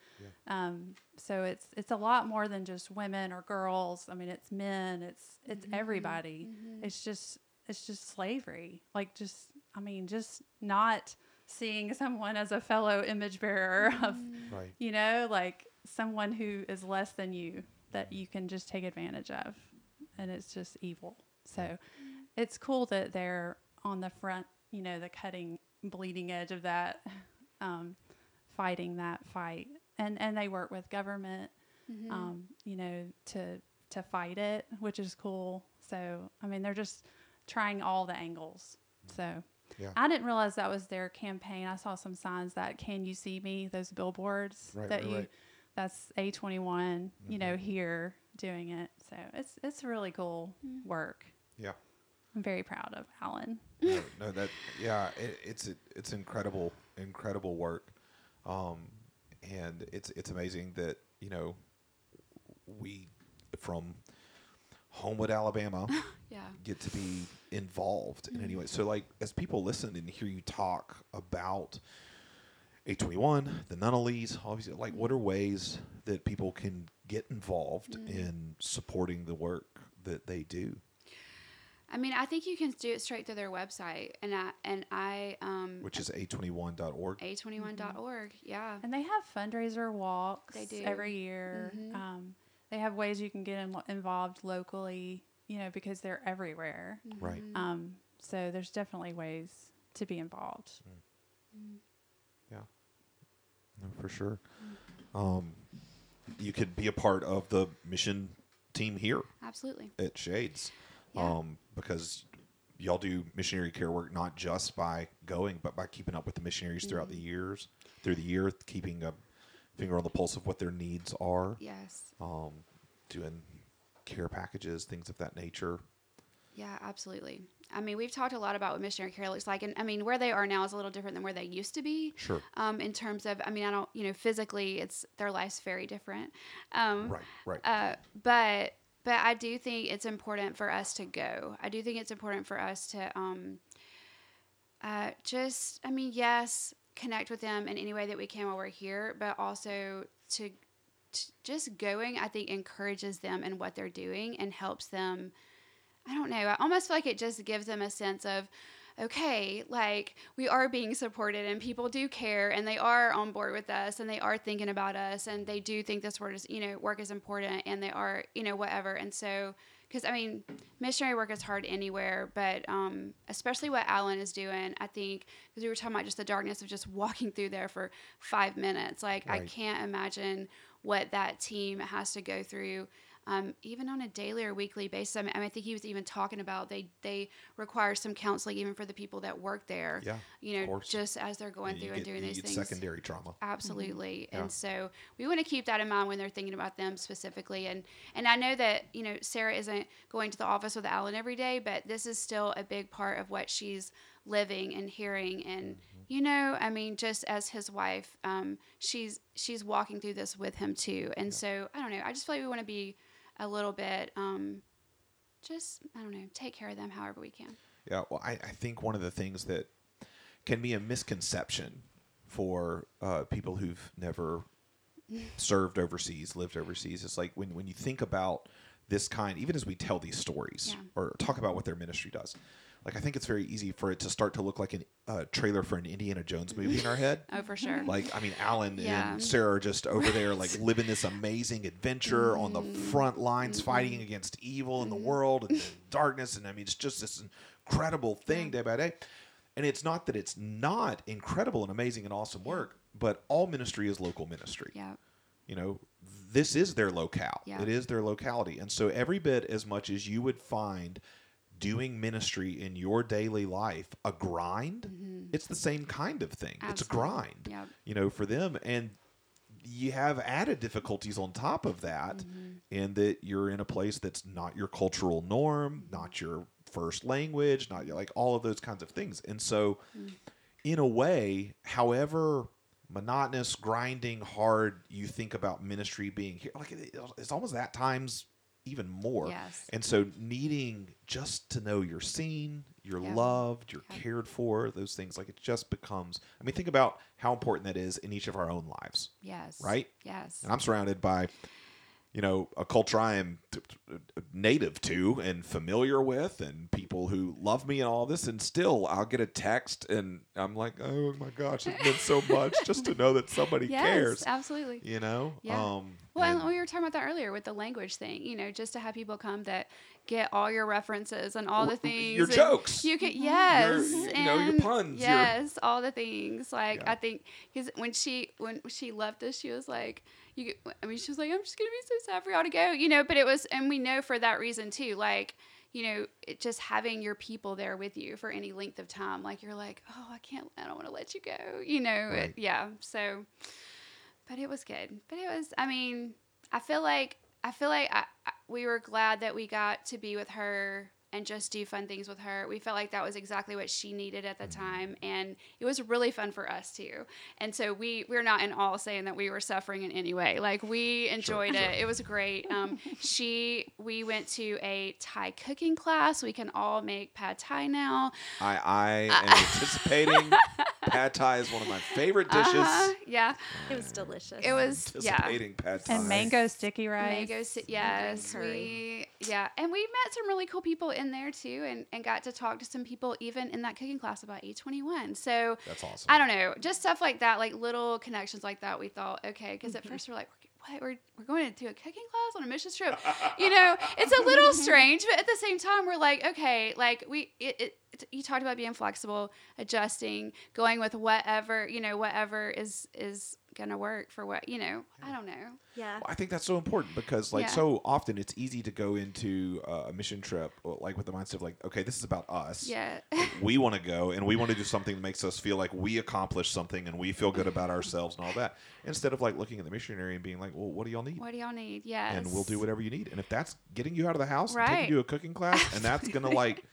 Um, so it's it's a lot more than just women or girls. I mean, it's men. It's it's everybody. It's just it's just slavery. Like just I mean, just not seeing someone as a fellow image bearer of Right. you know, like someone who is less than you that you can just take advantage of. And it's just evil. So it's cool that they're on the front, you know, the cutting, bleeding edge of that, um, fighting that fight. And, and they work with government, um, you know, to, to fight it, which is cool. So, I mean, they're just trying all the angles. So, Yeah. I didn't realize that was their campaign. I saw some signs that "Can you see me?" Those billboards Right, that right, you. right. That's A twenty one. You know, here doing it. So it's it's really cool work. Yeah. I'm very proud of Alan. no, no, that yeah, it, it's it's incredible, incredible work, um, and it's it's amazing that you know we from Homewood, Alabama, Yeah. get to be involved in any way. So, like, as people listen and hear you talk about A21, the Nunnallys, obviously, like, what are ways that people can get involved in supporting the work that they do? I mean, I think you can do it straight through their website, and I and I um Which is a21.org. a21.org. Yeah. And they have fundraiser walks They do. every year. Um, they have ways you can get in, involved locally, you know, because they're everywhere. Right. Um, so there's definitely ways to be involved. Yeah. No, for sure. Um, you could be a part of the mission team here Absolutely. at Shades, Yeah. um, because y'all do missionary care work not just by going, but by keeping up with the missionaries throughout the years, through the year, keeping a finger on the pulse of what their needs are, Yes. um, doing care packages, things of that nature. Yeah, absolutely. I mean, we've talked a lot about what missionary care looks like, and I mean, where they are now is a little different than where they used to be. Sure. Um, in terms of, I mean, I don't, you know, physically, it's their life's very different. Um, Right. Right. Uh, but but I do think it's important for us to go. I do think it's important for us to um, uh, just, I mean, yes, connect with them in any way that we can while we're here, but also to, to just going. I think encourages them in what they're doing and helps them. I don't know. I almost feel like it just gives them a sense of, okay, like we are being supported and people do care and they are on board with us and they are thinking about us and they do think this work is, you know, work is important and they are, you know, whatever. And so, because I mean, missionary work is hard anywhere, but um, especially what Alan is doing, I think, because we were talking about just the darkness of just walking through there for five minutes. Like, I can't imagine what that team has to go through um, even on a daily or weekly basis. I mean, I, think he was even talking about they they require some counseling even for the people that work there. Yeah, you know, course. just as they're going you through get, and doing these things. secondary trauma. Absolutely. Yeah. And so we want to keep that in mind when they're thinking about them specifically. And and I know that, you know, Sarah isn't going to the office with Alan every day, but this is still a big part of what she's living and hearing and you know, I mean, just as his wife, um, she's she's walking through this with him too. And so I don't know, I just feel like we want to be a little bit um just I don't know, take care of them however we can. Yeah, well, I, I think one of the things that can be a misconception for uh, people who've never served overseas, lived overseas, it's like when, when you think about this kind, even as we tell these stories Yeah. or talk about what their ministry does, like I think it's very easy for it to start to look like a uh, trailer for an Indiana Jones movie in our head. Oh, for sure. Like, I mean, Alan Yeah. and Sarah are just over there, like living this amazing adventure on the Mm-hmm. front lines, fighting against evil in the world and darkness. And I mean, it's just this incredible thing day by day. And it's not that it's not incredible and amazing and awesome work, but all ministry is local ministry. yeah. You know, this is their locale. Yeah. It is their locality. And so every bit as much as you would find doing ministry in your daily life a grind, it's the same kind of thing. It's a Mm-hmm. Grind. Yep. You know, for them and you have added difficulties on top of that Mm-hmm. in that you're in a place that's not your cultural norm, not your first language, not your, like all of those kinds of things. And so Mm. in a way, however monotonous, grinding, hard you think about ministry being here, like it, it's almost that times even more. Yes. And so needing just to know you're seen, you're Yeah. loved, you're Yeah. cared for, those things like it just becomes I mean think about how important that is in each of our own lives, Yes. right? Yes. And I'm surrounded by you know, a culture I am t- t- native to and familiar with, and people who love me and all this. And still, I'll get a text, and I'm like, "Oh my gosh, it meant so much just to know that somebody yes. cares." Absolutely. You know, Yeah. um, Well, and and- we were talking about that earlier with the language thing. You know, just to have people come that get all your references and all the things. your jokes. You could mm-hmm. yes, you know, your and puns, your- Yes, all the things. Like Yeah. I think because when she when she left us, she was like, "You." I mean, she was like, "I'm just gonna be so sad for y'all to go," you know. But it was, and we know for that reason too. Like you know, it just having your people there with you for any length of time. Like you're like, "Oh, I can't. I don't want to let you go," you know. it- yeah. So but it was good. But it was, I mean, I feel like I feel like I, I, we were glad that we got to be with her and just do fun things with her. We felt like that was exactly what she needed at the time, and it was really fun for us too. And so we we're not in all saying that we were suffering in any way. Like we enjoyed it. It was great. Um, she we went to a Thai cooking class. We can all make pad Thai now. I, I am anticipating. Pad Thai is one of my favorite dishes. Uh-huh, yeah, It was delicious. it was yeah. Anticipating Pad Thai. And mango sticky rice. Mango, si- yes, curry. we yeah, and we met some really cool people in there too, and, and got to talk to some people even in that cooking class about A twenty one. So That's awesome. I don't know, just stuff like that, like little connections like that. We thought, okay, because Mm-hmm. at first we're like, what, we're we're going to do a cooking class on a mission trip, you know? It's a little strange, but at the same time, we're like, okay, like we it, it, it- you talked about being flexible, adjusting, going with whatever you know, whatever is is gonna work for what you know. I don't know. yeah. Well, I think that's so important because, like, Yeah. so often it's easy to go into uh, a mission trip, like, with the mindset of, like, okay, this is about us. Yeah. We want to go and we want to do something that makes us feel like we accomplished something and we feel good about ourselves and all that. Instead of, like, looking at the missionary and being like, well, what do y'all need? What do y'all need? yeah And we'll do whatever you need. And if that's getting you out of the house and Right. taking you to a cooking class, and that's going to, like,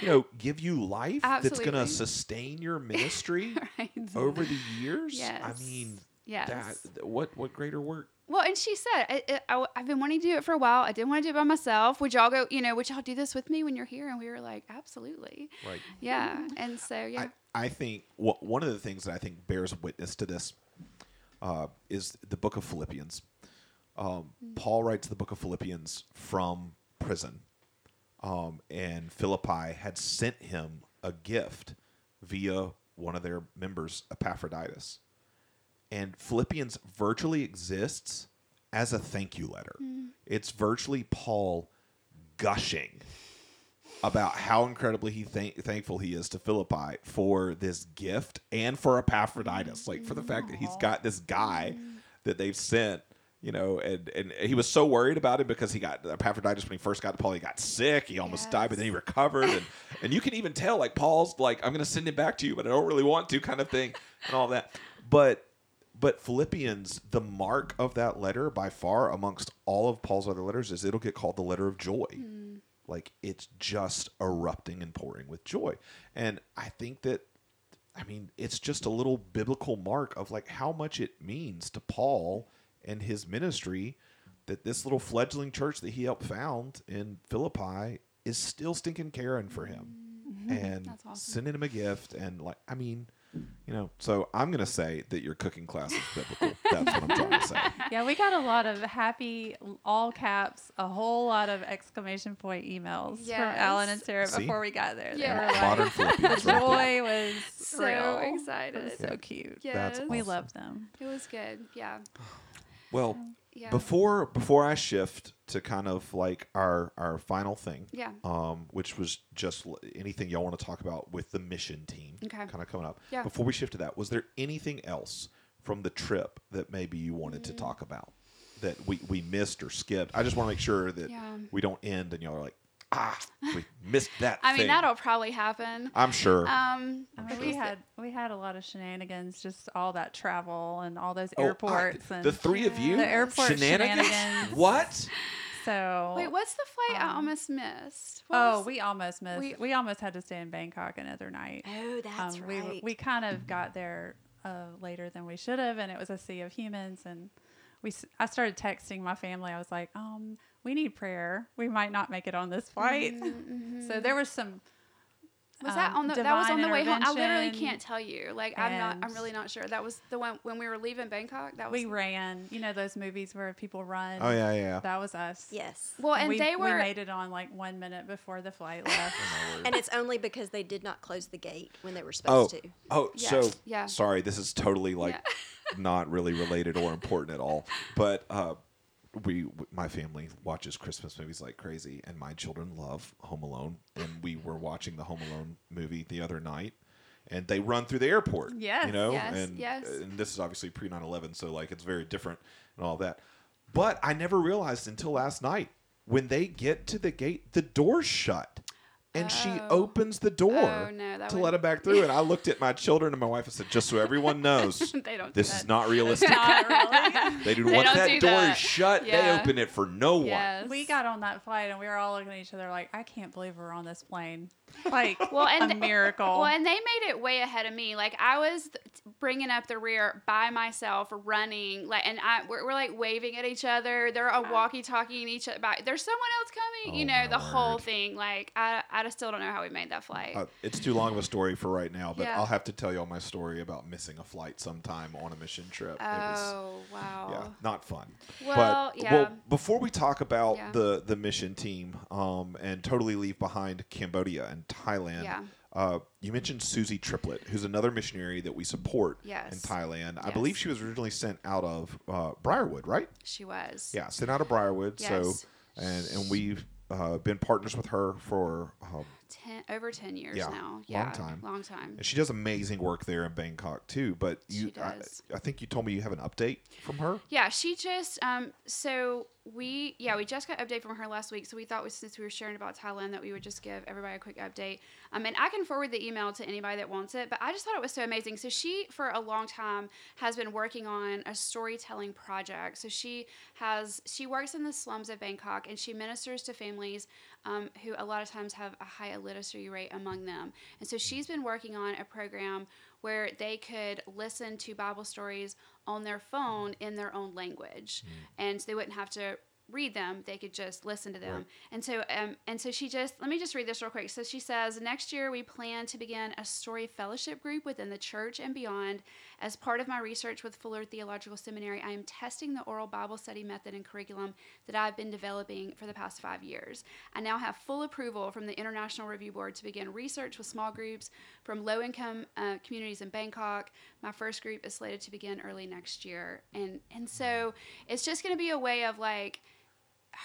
you know, give you life, that's gonna sustain your ministry right. over the years, I mean, Yes. that, what, what greater work? well, and she said, I, I, I, I've been wanting to do it for a while. I didn't want to do it by myself. Would y'all go, you know, would y'all do this with me when you're here? And we were like, absolutely. Right. Yeah. And so, yeah. I, I think wh- one of the things that I think bears witness to this uh, is the book of Philippians. Um, Paul writes the book of Philippians from prison, um, and Philippi had sent him a gift via one of their members, Epaphroditus. And Philippians virtually exists as a thank you letter. Hmm. It's virtually Paul gushing about how incredibly he thank- thankful he is to Philippi for this gift and for Epaphroditus, like for the fact that he's got this guy that they've sent, you know, and and he was so worried about it because he got Epaphroditus when he first got to Paul, he got sick, he almost died, but then he recovered, and and you can even tell like Paul's like I'm going to send him back to you, but I don't really want to, kind of thing, and all that, but. But Philippians, the mark of that letter by far amongst all of Paul's other letters is it'll get called the letter of joy. Hmm. Like it's just erupting and pouring with joy. And i think that i mean it's just a little biblical mark of like how much it means to paul and his ministry that this little fledgling church that he helped found in philippi is still stinking caring for him. Hmm. And That's awesome. sending him a gift and like i mean you know so i'm gonna say that your cooking class is biblical that's what i'm trying to say Yeah, we got a lot of happy, all caps, a whole lot of exclamation point emails from Alan and Sarah See? before we got there. They Yeah. were like- the philippians right there. joy was So real. excited. Was so cute. Yes. That's We awesome. love them. It was good. Yeah. well Yeah. before before I shift to kind of like our our final thing, Yeah. um, which was just l- anything y'all want to talk about with the mission team, Okay. kind of coming up. Yeah. Before we shift to that, was there anything else from the trip that maybe you wanted Mm. to talk about that we we missed or skipped? I just want to make sure that Yeah. we don't end and y'all are like, ah, we missed that. I mean, thing." that'll probably happen. I'm sure. Um, I but mean, we had we had a lot of shenanigans, just all that travel and all those Oh, I- airports and the three of you, The airport shenanigans. shenanigans. What? so. Wait, what's the flight I um, almost missed? What Oh, was- we almost missed. we- We, almost had to stay in Bangkok another night. Oh, that's um, we right. we kind of got there uh, later than we should have, and it was a sea of humans. And we s- I started texting my family. I was like, um, we need prayer. We might not make it on this flight. So there was some. Was that um, on the that was on the way home? I literally can't tell you. Like I'm not I'm really not sure. That was the one when we were leaving Bangkok. That was We ran. You know those movies where people run. Oh yeah, yeah. That was us. Yes. well, and we, they we were made it on like one minute before the flight left. And it's only because they did not close the gate when they were Oh, supposed to. oh, Yeah, so yeah. sorry. This is totally like not really related or important at all. But uh, we, my family watches Christmas movies like crazy, and my children love Home Alone. And we were watching the Home Alone movie the other night, and they run through the airport. Yeah, you know, Yes, and yes. and this is obviously pre 9/11, so like it's very different and all that. But I never realized until last night when they get to the gate, the door's shut. And she Oh. opens the door Oh, no, to would- let him back through. And I looked at my children and my wife and said, just so everyone knows, they don't. this is not realistic. Not really. They do. They Once that do door that. is shut, they open it for no one. Yes. we got on that flight and we were all looking at each other like, I can't believe we're on this plane. Like, Well, and a miracle. Well, and they made it way ahead of me. Like I was bringing up the rear by myself, running, like, and I we're, we're like waving at each other. They're a walkie-talkieing each other. By, There's someone else coming. you Oh, know, my the whole thing. Like I, I just still don't know how we made that flight. Uh, it's too long of a story for right now, but Yeah. I'll have to tell y'all my story about missing a flight sometime on a mission trip. It was, oh wow. yeah, not fun. Well, but yeah. well, before we talk about Yeah. the the mission team um, and totally leave behind Cambodia and Thailand, Yeah. uh, you mentioned Susie Triplet, who's another missionary that we support yes. in Yes. Thailand. I believe she was originally sent out of uh, Briarwood, right? She was. Yeah, sent out of Briarwood. So, and and we've uh, been partners with her for um, Ten, over ten years Yeah, now. Yeah, long time. Long time. and she does amazing work there in Bangkok too. But you, I. I think you told me you have an update from her. Yeah, she just um so we yeah, we just got update from her last week. So we thought since we were sharing about Thailand that we would just give everybody a quick update. Um and I can forward the email to anybody that wants it, but I just thought it was so amazing. So she for a long time has been working on a storytelling project. So she has she works in the slums of Bangkok and she ministers to families um, who a lot of times have a high illiteracy rate among them. And so she's been working on a program where they could listen to Bible stories on their phone in their own language, and so they wouldn't have to read them they could just listen to them. Right. and so um, and so she just let me just read this real quick. So she says next year we plan to begin a story fellowship group within the church and beyond. As part of my research with fuller theological seminary i am testing the oral bible study method and curriculum that i've been developing for the past five years. I now have full approval from the international review board to begin research with small groups from low income uh, communities in bangkok. My first group is slated to begin early next year. And and so it's just going to be a way of like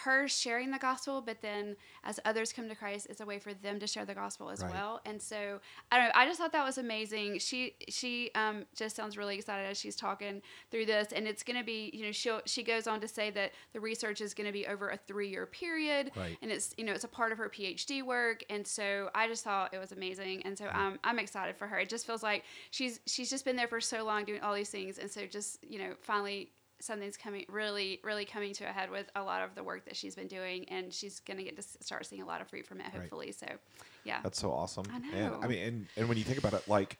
her sharing the gospel, but then as others come to Christ, it's a way for them to share the gospel as Right. well. And so I don't know. I just thought that was amazing. She she um, just sounds really excited as she's talking through this, and it's going to be you know she she goes on to say that the research is going to be over a three year period, Right. and it's you know it's a part of her PhD work. And so I just thought it was amazing, and so um, I'm excited for her. It just feels like she's she's just been there for so long doing all these things, and so just you know finally something's coming really really coming to a head with a lot of the work that she's been doing and she's going to get to start seeing a lot of fruit from it hopefully so yeah That's so awesome. I And I mean, and, and when you think about it, like,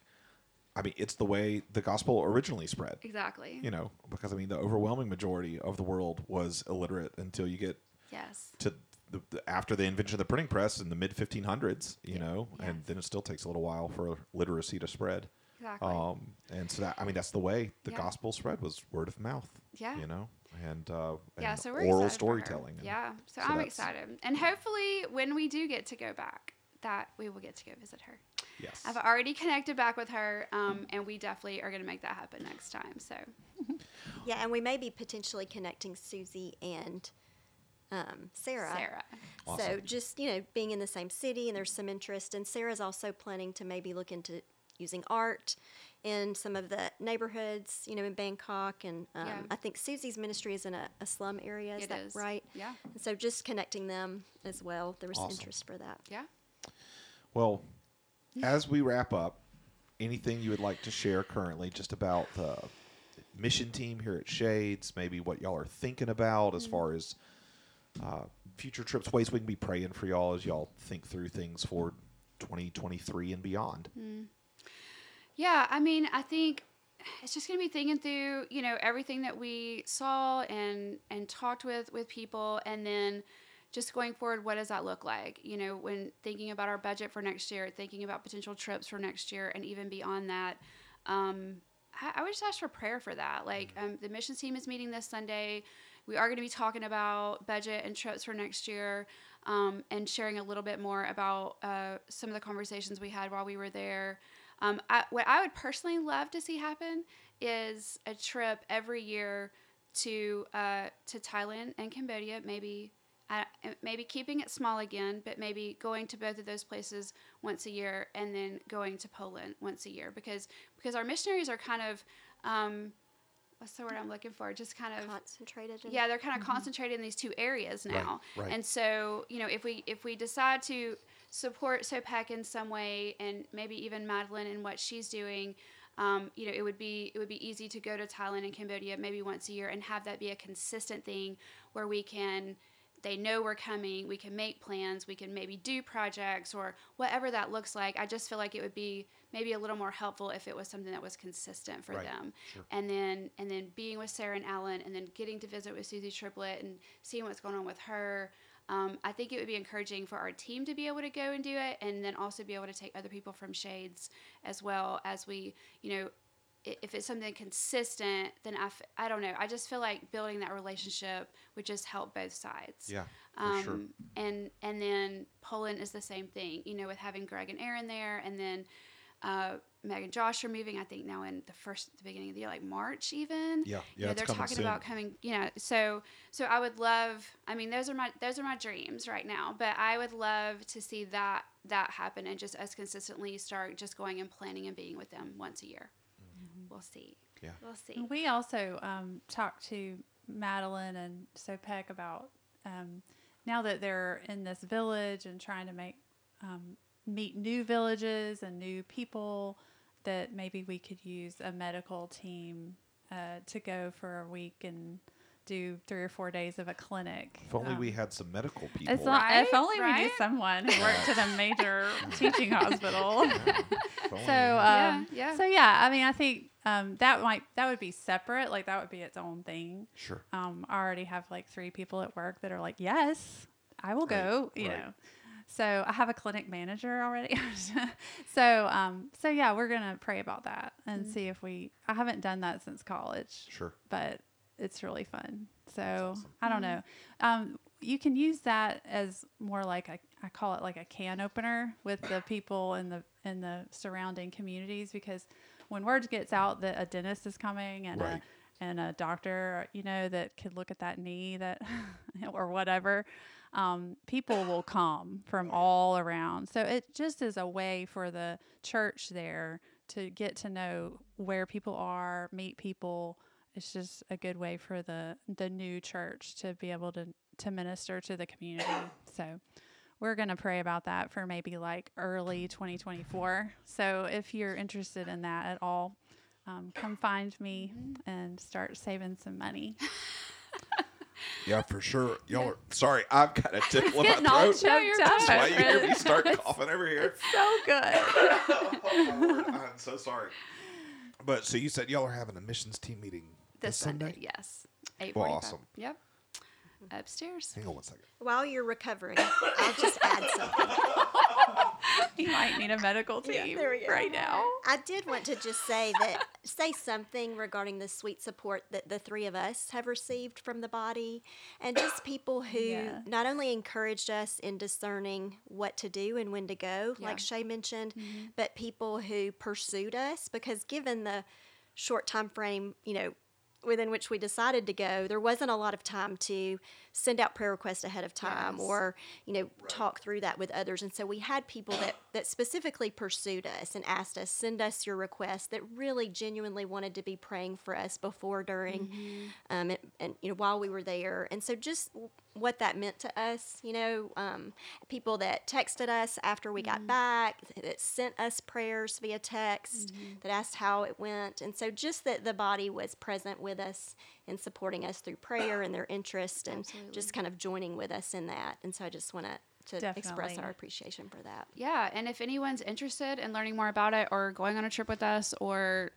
I mean, it's the way the gospel originally spread. exactly You know, because I mean, the overwhelming majority of the world was illiterate until you get yes to the, the, after the invention of the printing press in the mid 1500s. You know, and then it still takes a little while for literacy to spread. Exactly Um, and so that I mean, that's the way the Yeah. gospel spread was word of mouth. Yeah. You know, and uh, yeah and so we're oral excited for her. storytelling. and- yeah so, so i'm that's- excited and hopefully when we do get to go back that we will get to go visit her Yes. i've already connected back with her um, and we definitely are going to make that happen next time so Yeah, and we may be potentially connecting Susie and um, Sarah. sarah So just you know, being in the same city, and there's some interest. And Sarah's also planning to maybe look into using art in some of the neighborhoods, you know, in Bangkok. And um, Yeah. I think Susie's ministry is in a, a slum area. Is It that is. right? yeah And so just connecting them as well. There was Awesome. interest for that. yeah Well, as we wrap up, anything you would like to share currently just about the mission team here at Shades, maybe what y'all are thinking about as far as uh, future trips, ways we can be praying for y'all as y'all think through things for 2023 and beyond. Yeah, I mean, I think it's just going to be thinking through, you know, everything that we saw and and talked with with people, and then just going forward, what does that look like? You know, when thinking about our budget for next year, thinking about potential trips for next year, and even beyond that. Um, I, I would just ask for prayer for that. Like um, the missions team is meeting this Sunday. We are going to be talking about budget and trips for next year, um, and sharing a little bit more about uh, some of the conversations we had while we were there. Um, I, what I would personally love to see happen is a trip every year to uh, to Thailand and Cambodia. Maybe uh, maybe keeping it small again, but maybe going to both of those places once a year, and then going to Poland once a year because because our missionaries are kind of um, what's the word I'm looking for? Just kind of Concentrated. in- yeah, they're kind of concentrated in these two areas now. Right, right. And so, you know, if we if we decide to support Sopheak in some way, and maybe even Madeline and what she's doing, um, you know, it would be it would be easy to go to Thailand and Cambodia maybe once a year and have that be a consistent thing where we can. They know we're coming. We can make plans. We can maybe do projects or whatever that looks like. I just feel like it would be maybe a little more helpful if it was something that was consistent for Right. them and then and then being with Sarah and Alan, and then getting to visit with Susie Triplett and seeing what's going on with her. Um, I think it would be encouraging for our team to be able to go and do it, and then also be able to take other people from Shades as well as we, you know, if it's something consistent, then I, f- I don't know. I just feel like building that relationship would just help both sides. Yeah, for Um, sure. And and then Poland is the same thing, you know, with having Greg and Aaron there, and then uh, Meg and Josh are moving. I think now in the first, the beginning of the year, like March even. Yeah, You yeah, know, they're talking soon. about coming. You know, so so I would love. I mean, those are my those are my dreams right now. But I would love to see that that happen and just us consistently start just going and planning and being with them once a year. We'll see. Yeah. We'll see. We also um, talked to Madeline and Sopheak about um, now that they're in this village and trying to make um, meet new villages and new people, that maybe we could use a medical team uh, to go for a week and do three or four days of a clinic. If only Um, we had some medical people. It's not, if Right? only we knew someone who worked at a major teaching hospital. If only So, um, yeah. so yeah, I mean, I think um, that might that would be separate. Like that would be its own thing. sure. Um, I already have like three people at work that are like, yes, I will Right, go. You right. know. So I have a clinic manager already. so um, so yeah, we're gonna pray about that and Mm-hmm. see if we. I haven't done that since college Sure. but it's really fun. So I don't know. Um, you can use that as more like a, I call it like a can opener with the people in the in the surrounding communities because when word gets out that a dentist is coming and Right. a and a doctor, you know, that could look at that knee that or whatever, um, people will come from all around. So it just is a way for the church there to get to know where people are, meet people. It's just a good way for the the new church to be able to to minister to the community. So we're going to pray about that for maybe like early 2024. So if you're interested in that at all, um, come find me and start saving some money. Yeah, for sure. Y'all are sorry. I've got a tickle in my all throat. choked up. That's why you hear me start coughing over here. So good. oh. I'm so sorry. But so you said y'all are having a missions team meeting This this Sunday? Sunday, yes. Eight Well, awesome. Yep. Upstairs. Hang on one second. While you're recovering, I'll just add something. you might need a medical Yeah, team there we go. right now. I did want to just say that say something regarding the sweet support that the three of us have received from the body and just people who Yeah. not only encouraged us in discerning what to do and when to go, Yeah. like Shay mentioned, mm-hmm. but people who pursued us because given the short time frame, you know, within which we decided to go, there wasn't a lot of time to send out prayer requests ahead of time Yes. or, you know, talk through that with others. And so we had people that, that specifically pursued us and asked us, send us your requests that really genuinely wanted to be praying for us before, during, um, and, and, you know, while we were there. And so just what that meant to us, you know, um, people that texted us after we got back, that sent us prayers via text, that asked how it went. And so just that the body was present with us and supporting us through prayer and their interest and just kind of joining with us in that. And so I just want to, to express our appreciation for that. Yeah, and if anyone's interested in learning more about it or going on a trip with us or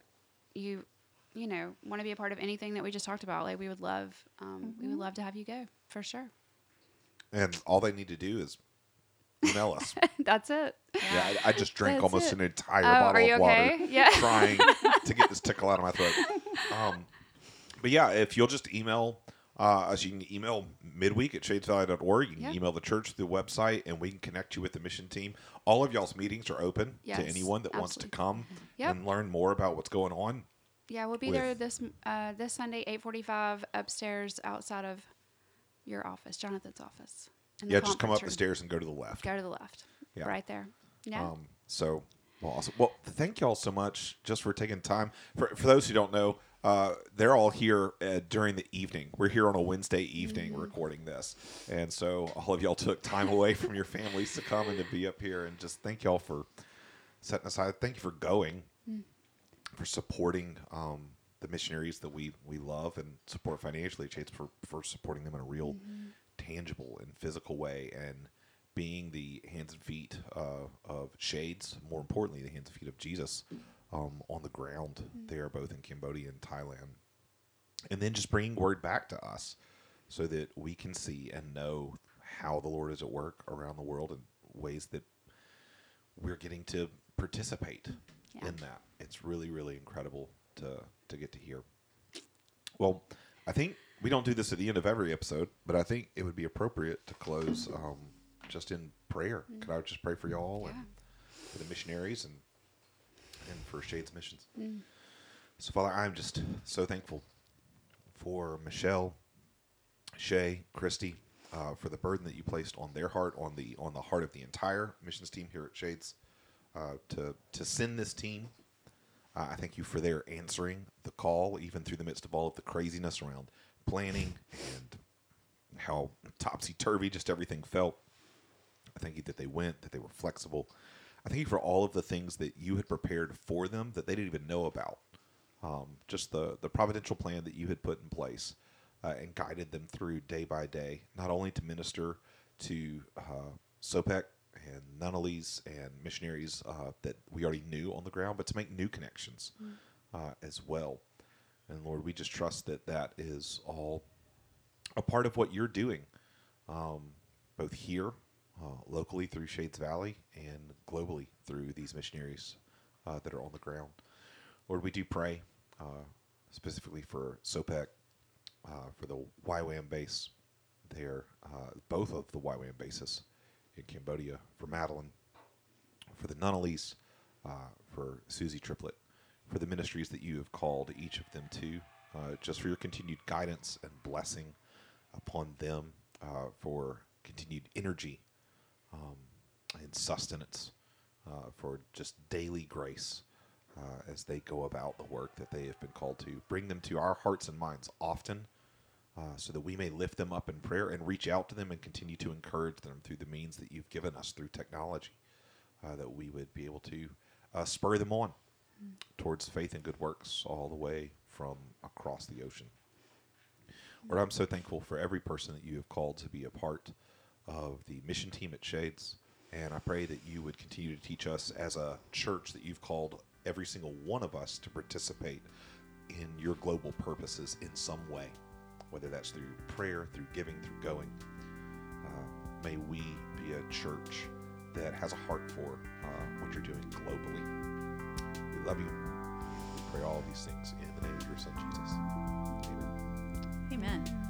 you you know, want to be a part of anything that we just talked about, like we would love, um, we would love to have you go for sure. And all they need to do is email us. That's it. yeah, I, I just drank That's almost it. an entire Oh, bottle are you of water okay? Yeah. trying to get this tickle out of my throat. Um, but yeah, if you'll just email uh, us, you can email midweek at shadesvalley.org. You can Yeah. email the church through the website, and we can connect you with the mission team. All of y'all's meetings are open to anyone that wants to come Yep. and learn more about what's going on. Yeah, we'll be With- there this uh, this Sunday, eight forty five, upstairs outside of your office, Jonathan's office. Yeah, just come up conference the stairs and go to the left. Go to the left. Yeah. Right there. Yeah. Um, so well, awesome. Well, thank y'all so much just for taking time. For for those who don't know, uh, they're all here uh, during the evening. We're here on a Wednesday evening recording this, and so all of y'all took time away from your families to come and to be up here. And just thank y'all for setting aside. Thank you for going, for supporting um, the missionaries that we we love and support financially. Chase for for supporting them in a real, tangible and physical way and being the hands and feet uh, of Shades, more importantly, the hands and feet of Jesus um, on the ground there, both in Cambodia and Thailand. And then just bringing word back to us so that we can see and know how the Lord is at work around the world in ways that we're getting to participate Yeah. in that. It's really, really incredible to, to get to hear. Well, I think we don't do this at the end of every episode, but I think it would be appropriate to close um, just in prayer. Could I just pray for y'all and for the missionaries and and for Shades Missions? So, Father, I'm just so thankful for Michelle, Shay, Christy, uh, for the burden that you placed on their heart, on the on the heart of the entire missions team here at Shades, uh, to to send this team. Uh, I thank you for their answering the call, even through the midst of all of the craziness around planning and how topsy turvy just everything felt. I thank you that they went, that they were flexible. I thank you for all of the things that you had prepared for them that they didn't even know about. Um, just the the providential plan that you had put in place uh, and guided them through day by day, not only to minister to uh, Sopheak and Nunnelis and missionaries uh, that we already knew on the ground, but to make new connections uh, as well. And Lord, we just trust that that is all a part of what you're doing, um, both here, uh, locally through Shades Valley, and globally through these missionaries uh, that are on the ground. Lord, we do pray uh, specifically for Sopheak, uh, for the YWAM base there, uh, both of the YWAM bases in Cambodia, for Madeline, for the Nunnelis, uh, for Susie Triplett, for the ministries that you have called each of them to, uh, just for your continued guidance and blessing upon them, uh, for continued energy um, and sustenance, uh, for just daily grace uh, as they go about the work that they have been called to. Bring them to our hearts and minds often. Uh, so that we may lift them up in prayer and reach out to them and continue to encourage them through the means that you've given us through technology, uh, that we would be able to uh, spur them on towards faith and good works all the way from across the ocean. Lord, I'm so thankful for every person that you have called to be a part of the mission team at Shades. And I pray that you would continue to teach us as a church that you've called every single one of us to participate in your global purposes in some way, whether that's through prayer, through giving, through going. Uh, may we be a church that has a heart for uh, what you're doing globally. We love you. We pray all of these things in the name of your son, Jesus. Amen. Amen.